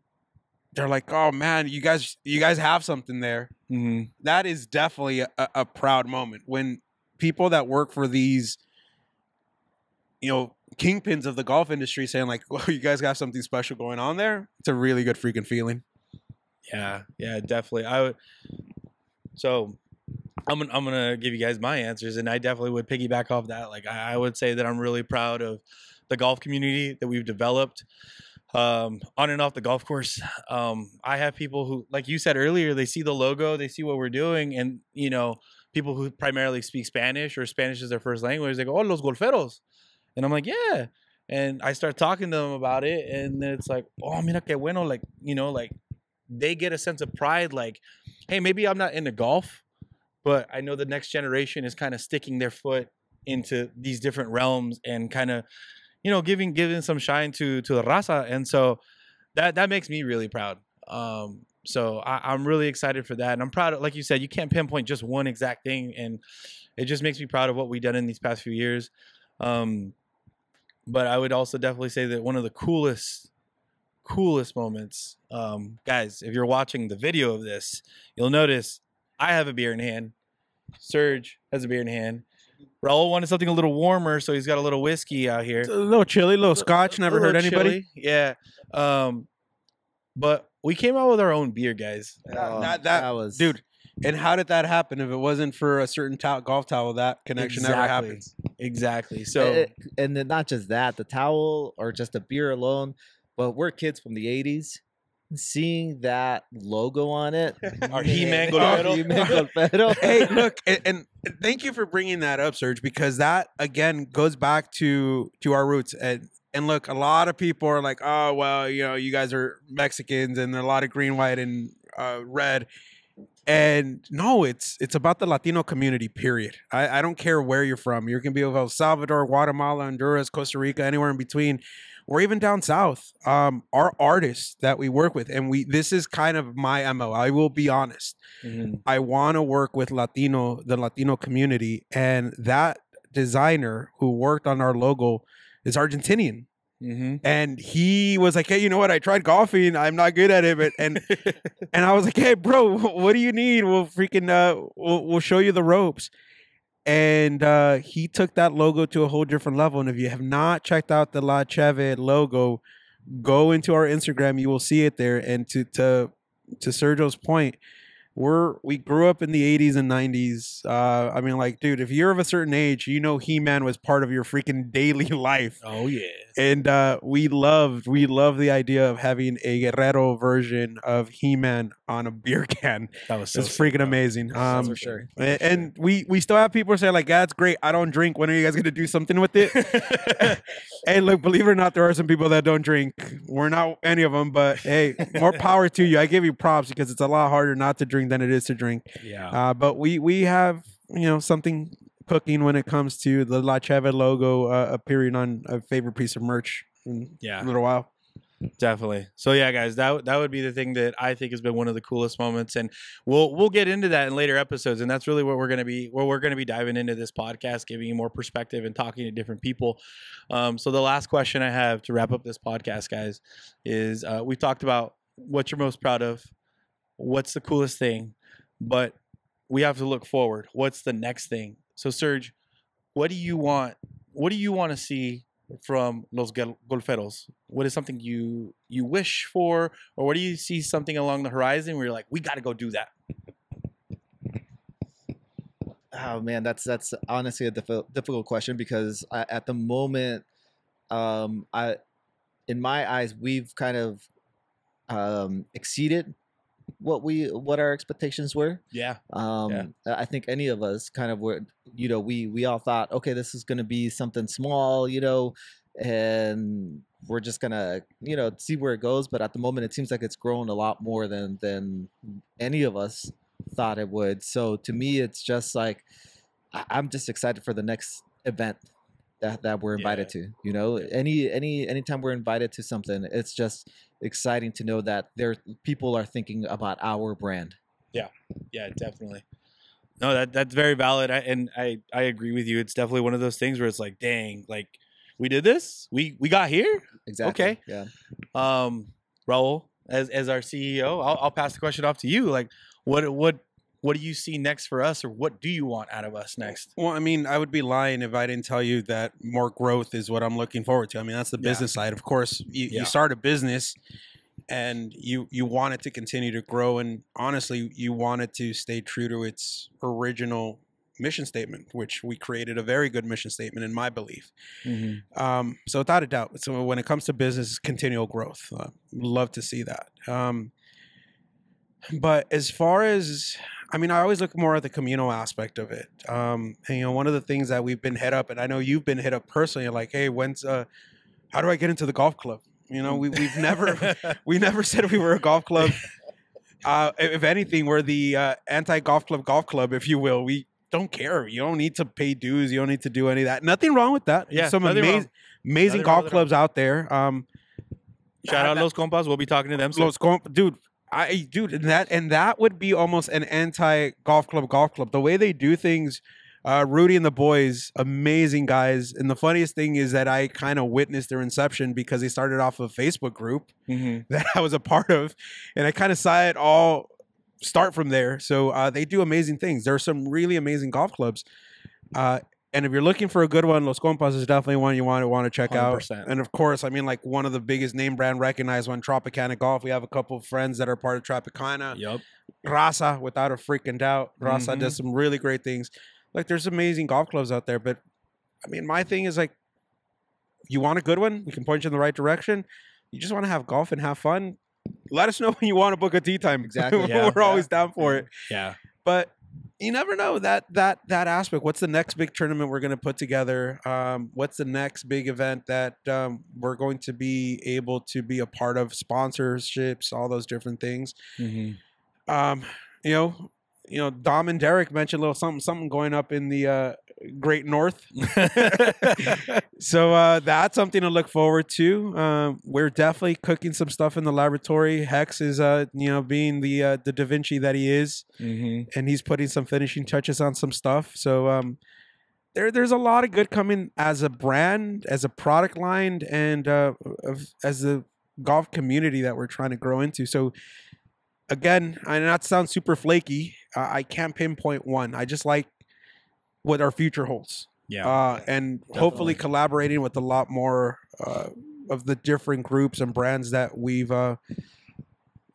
they're like, oh man, you guys, you guys have something there. hmm That is definitely a, a proud moment when people that work for these, you know, kingpins of the golf industry saying like, "Well, you guys got something special going on there." It's a really good freaking feeling. Yeah, yeah, definitely. I would. So, I'm gonna, I'm gonna give you guys my answers, and I definitely would piggyback off that. Like, I, I would say that I'm really proud of the golf community that we've developed um, on and off the golf course. Um, I have people who, like you said earlier, they see the logo, they see what we're doing, and you know, people who primarily speak Spanish or Spanish is their first language, they go, "Oh, los golferos," and I'm like, "Yeah." And I start talking to them about it, and it's like, "Oh, mira que bueno!" Like, you know, like they get a sense of pride like hey maybe i'm not into golf but i know the next generation is kind of sticking their foot into these different realms and kind of you know giving giving some shine to to the raza and so that that makes me really proud um so I, i'm really excited for that and i'm proud of like you said you can't pinpoint just one exact thing and it just makes me proud of what we've done in these past few years um but i would also definitely say that one of the coolest coolest moments. Um, guys, if you're watching the video of this, you'll notice I have a beer in hand. Serge has a beer in hand. Raul wanted something a little warmer, so he's got a little whiskey out here. It's a little chilly, a little scotch. A Never heard little anybody. chilly, Yeah. Um, but we came out with our own beer, guys. That- Oh, that- that- was Dude, and how did that happen? If it wasn't for a certain towel, golf towel, that connection never Exactly. happens. Exactly. So Eh, and then not just that, the towel or just the beer alone, but we're kids from the '80s. Seeing that logo on it, Our He-Man Our Golfero. Hey, look, and, and thank you for bringing that up, Serge, because that again goes back to to our roots. And and look, a lot of people are like, oh well, you know, you guys are Mexicans, and a lot of green, white, and uh, red. And no, it's it's about the Latino community. Period. I, I don't care where you're from. You can be of El Salvador, Guatemala, Honduras, Costa Rica, anywhere in between, or even down south. Um, our artists that we work with, and we this is kind of my mo. I will be honest. mhm. I want to work with Latino, the Latino community, and that designer who worked on our logo is Argentinian, Mhm. and he was like, "Hey, you know what? I tried golfing. I'm not good at it, but and and I was like, "Hey, bro, what do you need? We'll freaking uh, we'll, we'll show you the ropes." And uh, he took that logo to a whole different level. And if you have not checked out the La Cheve logo, go into our Instagram. You will see it there. And to to to Sergio's point, we're we grew up in the 80s and 90s. Uh, I mean, like, dude, if you're of a certain age, you know He Man was part of your freaking daily life oh yeah. and uh, we loved we loved the idea of having a Guerrero version of He-Man on a beer can. That was so It's freaking bro. amazing. That's Um, for sure. a- and we we still have people say like, "Yeah, it's great. I don't drink. When are you guys gonna do something with it?" hey, look, believe it or not, there are some people that don't drink. We're not any of them, but hey, more power to you. I give you props because it's a lot harder not to drink than it is to drink. yeah. Uh, but we we have you know something cooking when it comes to the La Cheve logo uh, appearing on a favorite piece of merch in Yeah. a little while. Definitely. So yeah, guys, that that would be the thing that I think has been one of the coolest moments, and we'll we'll get into that in later episodes, and that's really what we're gonna be what we're gonna be diving into this podcast, giving you more perspective and talking to different people. Um, so the last question I have to wrap up this podcast, guys, is uh, we talked about what you're most proud of, what's the coolest thing, but we have to look forward. What's the next thing? So Serge, what do you want? What do you want to see from Los Gol- Golferos? What is something you you wish for, or what do you see something along the horizon where you're like, we got to go do that? Oh man, that's that's honestly a diffi- difficult question because I, at the moment, um, I, in my eyes, we've kind of um, exceeded what we what our expectations were. Yeah, Um, I think any of us kind of were, you know, we we all thought, okay, this is going to be something small, you know, and we're just gonna, you know, see where it goes. But at the moment, it seems like it's grown a lot more than than any of us thought it would. So to me, it's just like I'm just excited for the next event that that we're invited to. You know, any any anytime we're invited to something, it's just exciting to know that there people are thinking about our brand. Yeah yeah, definitely. No, that that's very valid, I, and I I agree with you. It's definitely one of those things where it's like, dang, like we did this, we we got here. Exactly. Okay. Yeah. Um, Raul, as as our CEO, I'll, I'll pass the question off to you. Like, what what what do you see next for us, or what do you want out of us next? Well, I mean, I would be lying if I didn't tell you that more growth is what I'm looking forward to. I mean, that's the Yeah. business side. Of course, you, Yeah. you start a business and you you want it to continue to grow and honestly, you want it to stay true to its original mission statement, which we created a very good mission statement in my belief. Um, so without a doubt, so when it comes to business, continual growth. Uh, love to see that. Um, but as far as, I mean, I always look more at the communal aspect of it. Um, and, you know, one of the things that we've been hit up, and I know you've been hit up personally, like, hey, when's, uh, how do I get into the golf club? You know, we, we've never, we never said we were a golf club. Uh, if anything, we're the uh, anti golf club golf club, if you will. We don't care. You don't need to pay dues. You don't need to do any of that. Nothing wrong with that. Yeah, some amazing, wrong. amazing Nothing golf clubs out there. Um, Shout out that- Los Compas. We'll be talking to them. soon. Los Comp- dude. I dude, and that and that would be almost an anti golf club golf club. The way they do things, uh, Rudy and the boys, amazing guys. And the funniest thing is that I kind of witnessed their inception because they started off a Facebook group Mhm. that I was a part of, and I kind of saw it all start from there. So uh, they do amazing things. There are some really amazing golf clubs, uh, and if you're looking for a good one, Los Compas is definitely one you want to want to check out. 100%. And of course, I mean, like one of the biggest name brand recognized one, Tropicana Golf. We have a couple of friends that are part of Tropicana. Yep. Raza, without a freaking doubt, Raza Mhm. does some really great things. Like there's amazing golf clubs out there, but I mean, my thing is like, you want a good one? We can point you in the right direction. You just want to have golf and have fun. Let us know when you want to book a tee time. Exactly. Yeah. We're always down for it. Yeah. But you never know that that that aspect. What's the next big tournament we're going to put together? Um, what's the next big event that um, we're going to be able to be a part of? Sponsorships, all those different things Mhm. um, you know, you know, Dom and Derek mentioned a little something, something going up in the uh, Great North. so uh, that's something to look forward to. Um, we're definitely cooking some stuff in the laboratory. Hex is, uh, you know, being the uh, the Da Vinci that he is, Mhm. and he's putting some finishing touches on some stuff. So um, there, there's a lot of good coming as a brand, as a product line, and uh, as a golf community that we're trying to grow into. So again, I not sound super flaky. Uh, I can't pinpoint one. I just like what our future holds, Yeah. uh, and hopefully collaborating with a lot more uh, of the different groups and brands that we've uh,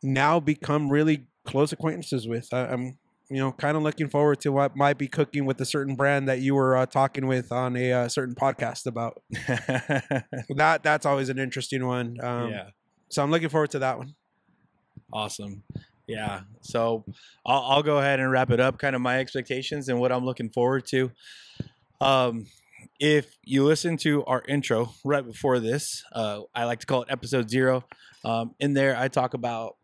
now become really close acquaintances with. I, I'm, you know, kind of looking forward to what might be cooking with a certain brand that you were uh, talking with on a uh, certain podcast about. That that's always an interesting one. Um, yeah. So I'm looking forward to that one. Awesome. Yeah. So I'll, I'll go ahead and wrap it up. Kind of my expectations and what I'm looking forward to. Um, if you listen to our intro right before this, uh, I like to call it episode zero. Um, in there, I talk about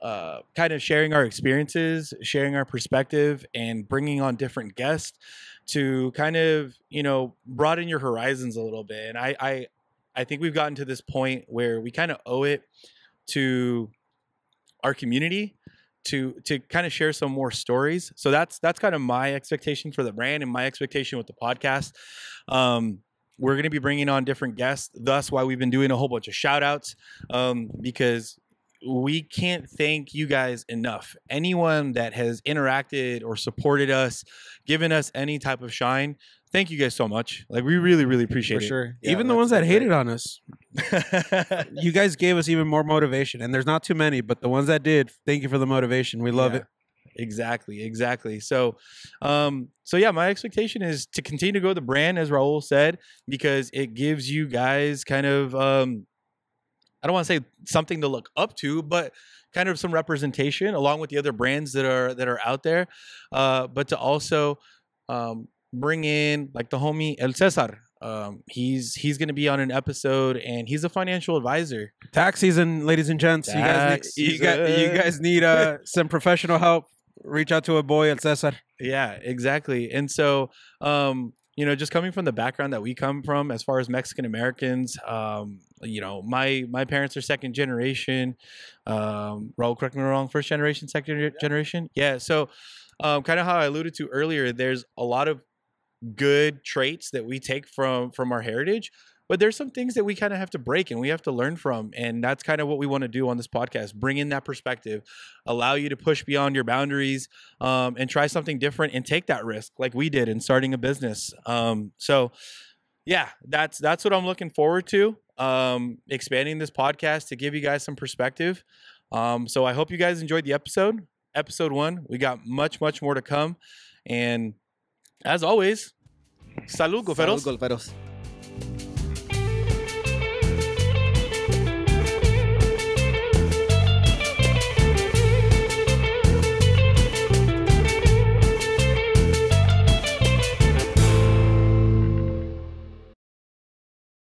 uh, kind of sharing our experiences, sharing our perspective, and bringing on different guests to kind of you know broaden your horizons a little bit. And I I, I think we've gotten to this point where we kind of owe it to our community to to kind of share some more stories. So that's that's kind of my expectation for the brand and my expectation with the podcast. Um, we're going to be bringing on different guests. Thus, why we've been doing a whole bunch of shout outs um, because we can't thank you guys enough. Anyone that has interacted or supported us, given us any type of shine, thank you guys so much. Like we really, really appreciate For it. sure. even the ones that hated on us, you guys gave us even more motivation. And there's not too many, but the ones that did, thank you for the motivation. We love Yeah. it. Exactly, exactly. So, um, so yeah, my expectation is to continue to grow the brand, as Raul said, because it gives you guys kind of, um, I don't want to say something to look up to, but kind of some representation along with the other brands that are that are out there, uh, but to also um, bring in like the homie El Cesar. Um, he's he's going to be on an episode, and he's a financial advisor. Tax season, ladies and gents. You guys, Tax need, you, got, you guys need uh, some professional help. Reach out to a boy at Cesar. Yeah, exactly. And so um you know, just coming from the background that we come from, as far as Mexican Americans, um, you know, my my parents are second generation. Um, Raul, correct me wrong, first generation, second ge- generation. Yeah. So, um, kind of how I alluded to earlier, there's a lot of good traits that we take from from our heritage but there's some things that we kind of have to break and we have to learn from and that's kind of what we want to do on this podcast bring in that perspective allow you to push beyond your boundaries um, and try something different and take that risk like we did in starting a business um, so yeah that's that's what i'm looking forward to um, expanding this podcast to give you guys some perspective. Um, so i hope you guys enjoyed the episode episode one. We got much much more to come. And as always salud golferos Salud, golferos.